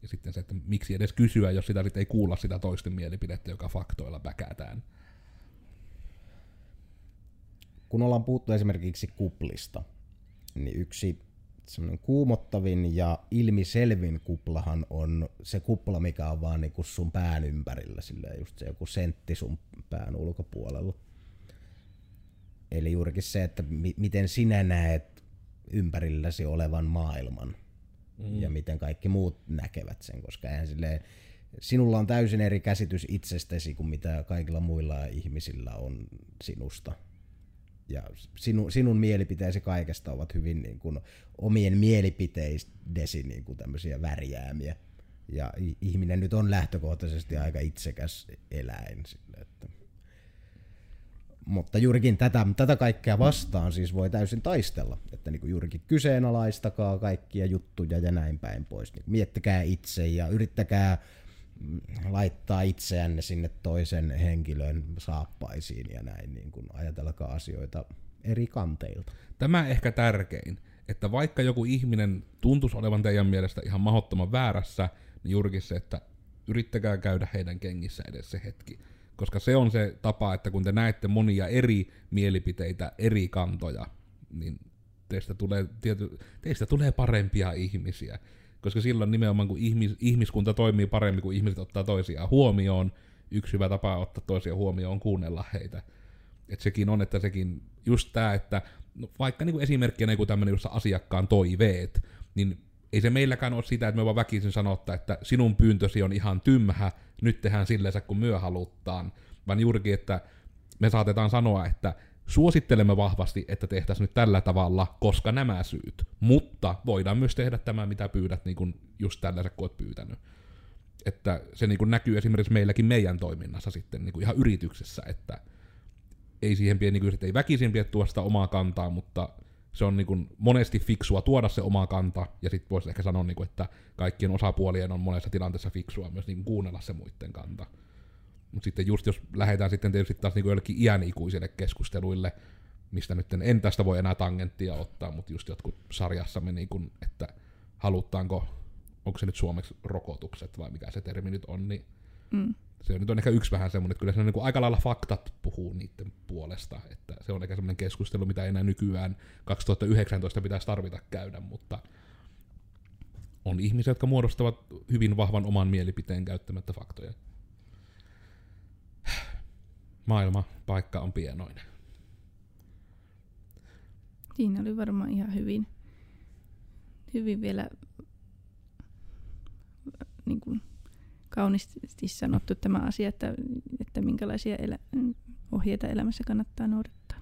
Ja sitten se, että miksi edes kysyä, jos sitä sit ei kuulla sitä toisten mielipidettä, joka faktoilla väkätään. kun ollaan puhuttu esimerkiksi kuplista, niin yksi semmoinen kuumottavin ja ilmiselvin kuplahan on se kupla, mikä on vaan niinku sun pään ympärillä, silleen just se joku sentti sun pään ulkopuolella. Eli juurikin se, että mi- miten sinä näet ympärilläsi olevan maailman mm. ja miten kaikki muut näkevät sen, koska eihän silleen, sinulla on täysin eri käsitys itsestäsi kuin mitä kaikilla muilla ihmisillä on sinusta ja sinu, sinun mielipiteesi kaikesta ovat hyvin niin kuin, omien mielipiteidesi niin kuin tämmöisiä värjäämiä. Ja ihminen nyt on lähtökohtaisesti aika itsekäs eläin. Sille, että. Mutta juurikin tätä, tätä kaikkea vastaan siis voi täysin taistella. Että niin kuin juurikin kyseenalaistakaa kaikkia juttuja ja näin päin pois. Niin miettikää itse ja yrittäkää laittaa itseänne sinne toisen henkilön saappaisiin ja näin, niin kuin ajatelkaa asioita eri kanteilta. Tämä ehkä tärkein, että vaikka joku ihminen tuntuisi olevan teidän mielestä ihan mahdottoman väärässä, niin juurikin se, että yrittäkää käydä heidän kengissä edes se hetki. Koska se on se tapa, että kun te näette monia eri mielipiteitä, eri kantoja, niin teistä tulee, tiety, teistä tulee parempia ihmisiä koska silloin nimenomaan kun ihmis, ihmiskunta toimii paremmin, kun ihmiset ottaa toisiaan huomioon, yksi hyvä tapa ottaa toisia huomioon on kuunnella heitä. Et sekin on, että sekin just tämä, että no vaikka niinku esimerkkinä joku tämmöinen, jossa asiakkaan toiveet, niin ei se meilläkään ole sitä, että me vaan väkisin sanottaa, että sinun pyyntösi on ihan tymhä, nyt tehdään silleen kun myö haluttaan, vaan juurikin, että me saatetaan sanoa, että suosittelemme vahvasti, että tehtäisiin nyt tällä tavalla, koska nämä syyt. Mutta voidaan myös tehdä tämä, mitä pyydät, niin kuin just tällaiset, kun olet pyytänyt. Että se niin kuin näkyy esimerkiksi meilläkin meidän toiminnassa sitten niin kuin ihan yrityksessä, että ei siihen pieni niin ei väkisin pidä tuoda sitä omaa kantaa, mutta se on niin kuin monesti fiksua tuoda se oma kanta, ja sitten voisi ehkä sanoa, niin kuin, että kaikkien osapuolien on monessa tilanteessa fiksua myös niin kuin kuunnella se muiden kanta. Mutta sitten just jos lähdetään sitten tietysti taas niinku jollekin iänikuisille keskusteluille, mistä nyt en tästä voi enää tangenttia ottaa, mutta just jotkut sarjassamme, niin kun, että halutaanko, onko se nyt suomeksi rokotukset vai mikä se termi nyt on, niin mm. Se nyt on ehkä yksi vähän semmoinen, että kyllä se on niin aika lailla faktat puhuu niiden puolesta, että se on ehkä semmoinen keskustelu, mitä enää nykyään 2019 pitäisi tarvita käydä, mutta on ihmisiä, jotka muodostavat hyvin vahvan oman mielipiteen käyttämättä faktoja maailma, paikka on pienoinen. Siinä oli varmaan ihan hyvin, hyvin vielä niin kuin kauniisti sanottu tämä asia, että, että minkälaisia elä, ohjeita elämässä kannattaa noudattaa.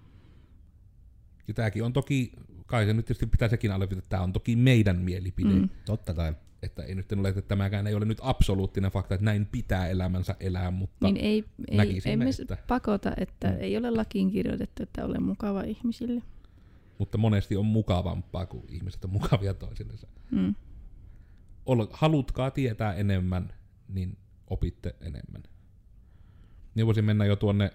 Ja tämäkin on toki, kai se nyt tietysti pitää sekin alleviivata, että tämä on toki meidän mielipide. Mm. Totta kai. Että ei nyt ole, että tämäkään ei ole nyt absoluuttinen fakta, että näin pitää elämänsä elää, mutta niin ei, ei, emme että... pakota, että mm. ei ole lakiin kirjoitettu, että ole mukava ihmisille. Mutta monesti on mukavampaa, kun ihmiset on mukavia toisillensa. Mm. halutkaa tietää enemmän, niin opitte enemmän. Niin voisin mennä jo tuonne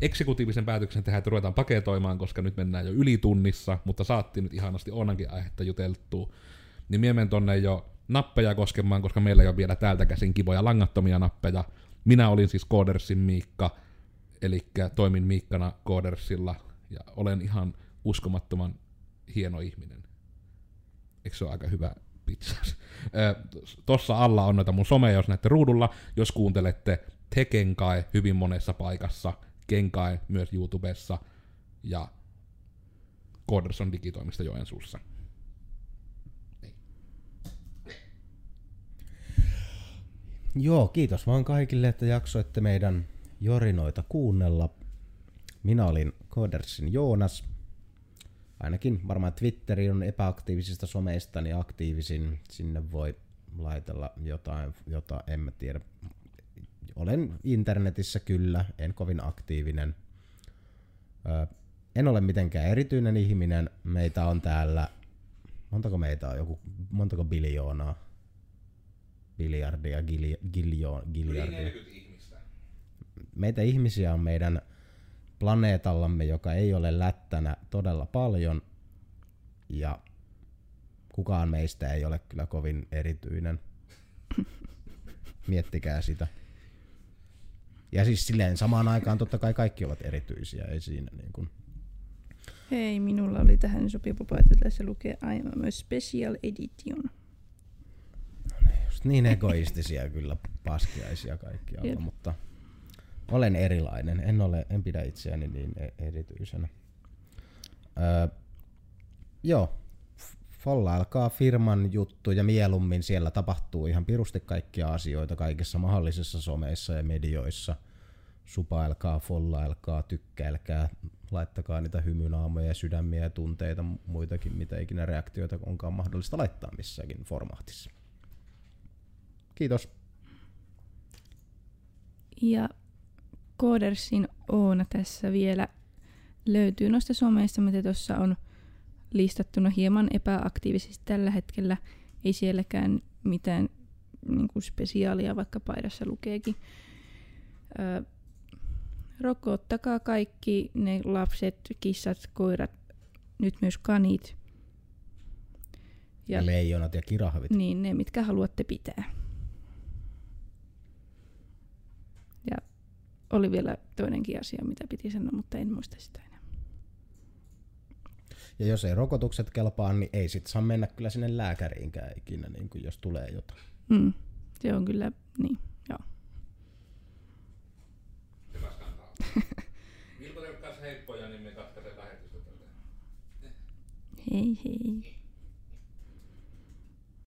eksekutiivisen päätöksen tehdä, että ruvetaan paketoimaan, koska nyt mennään jo ylitunnissa, mutta saattiin nyt ihanasti Onankin aihetta juteltua niin mie menen tonne jo nappeja koskemaan, koska meillä ei ole vielä täältä käsin kivoja langattomia nappeja. Minä olin siis Codersin Miikka, eli toimin Miikkana Codersilla, ja olen ihan uskomattoman hieno ihminen. Eikö se ole aika hyvä pitsaus? Tossa alla on noita mun someja, jos näette ruudulla, jos kuuntelette Tekenkai hyvin monessa paikassa, Kenkai myös YouTubessa, ja Coders on digitoimista Joensuussa. Joo, kiitos vaan kaikille, että jaksoitte meidän jorinoita kuunnella. Minä olin Codersin Joonas. Ainakin varmaan Twitteri on epäaktiivisista someista niin aktiivisin. Sinne voi laitella jotain, jota en mä tiedä. Olen internetissä kyllä, en kovin aktiivinen. Ö, en ole mitenkään erityinen ihminen. Meitä on täällä, montako meitä on, joku, montako biljoonaa? biljardia, giljo, giljardia. Meitä ihmisiä on meidän planeetallamme, joka ei ole lättänä todella paljon. Ja kukaan meistä ei ole kyllä kovin erityinen. Miettikää sitä. Ja siis silleen samaan aikaan totta kai kaikki ovat erityisiä, ei siinä niin kuin. Hei, minulla oli tähän sopiva paita, tässä lukee I am a special edition. Just niin egoistisia kyllä paskiaisia kaikki olla, Jep. mutta olen erilainen. En, ole, en pidä itseäni niin e- erityisenä. Öö, joo, F- follailkaa firman juttuja mieluummin. Siellä tapahtuu ihan pirusti kaikkia asioita kaikissa mahdollisissa someissa ja medioissa. Supailkaa, follailkaa, tykkäilkää, laittakaa niitä hymynaamoja ja sydämiä ja tunteita, muitakin mitä ikinä reaktioita onkaan mahdollista laittaa missäkin formaatissa. Kiitos. Ja Codersin Oona tässä vielä löytyy noista someista, mitä tuossa on listattuna hieman epäaktiivisesti tällä hetkellä. Ei sielläkään mitään niin kuin spesiaalia, vaikka paidassa lukeekin. Ö, rokottakaa kaikki ne lapset, kissat, koirat, nyt myös kanit. Ja- ja leijonat ja kirahvit. Niin, ne mitkä haluatte pitää. Ja oli vielä toinenkin asia, mitä piti sanoa, mutta en muista sitä enää. Ja jos ei rokotukset kelpaa, niin ei sit saa mennä kyllä sinne lääkäriinkään ikinä, niin kuin jos tulee jotain. Mm, se on kyllä, niin, joo. Hyvä skandaali. Vilko kanssa heippoja, niin me katkaisemme lähetystä tältä. Hei hei.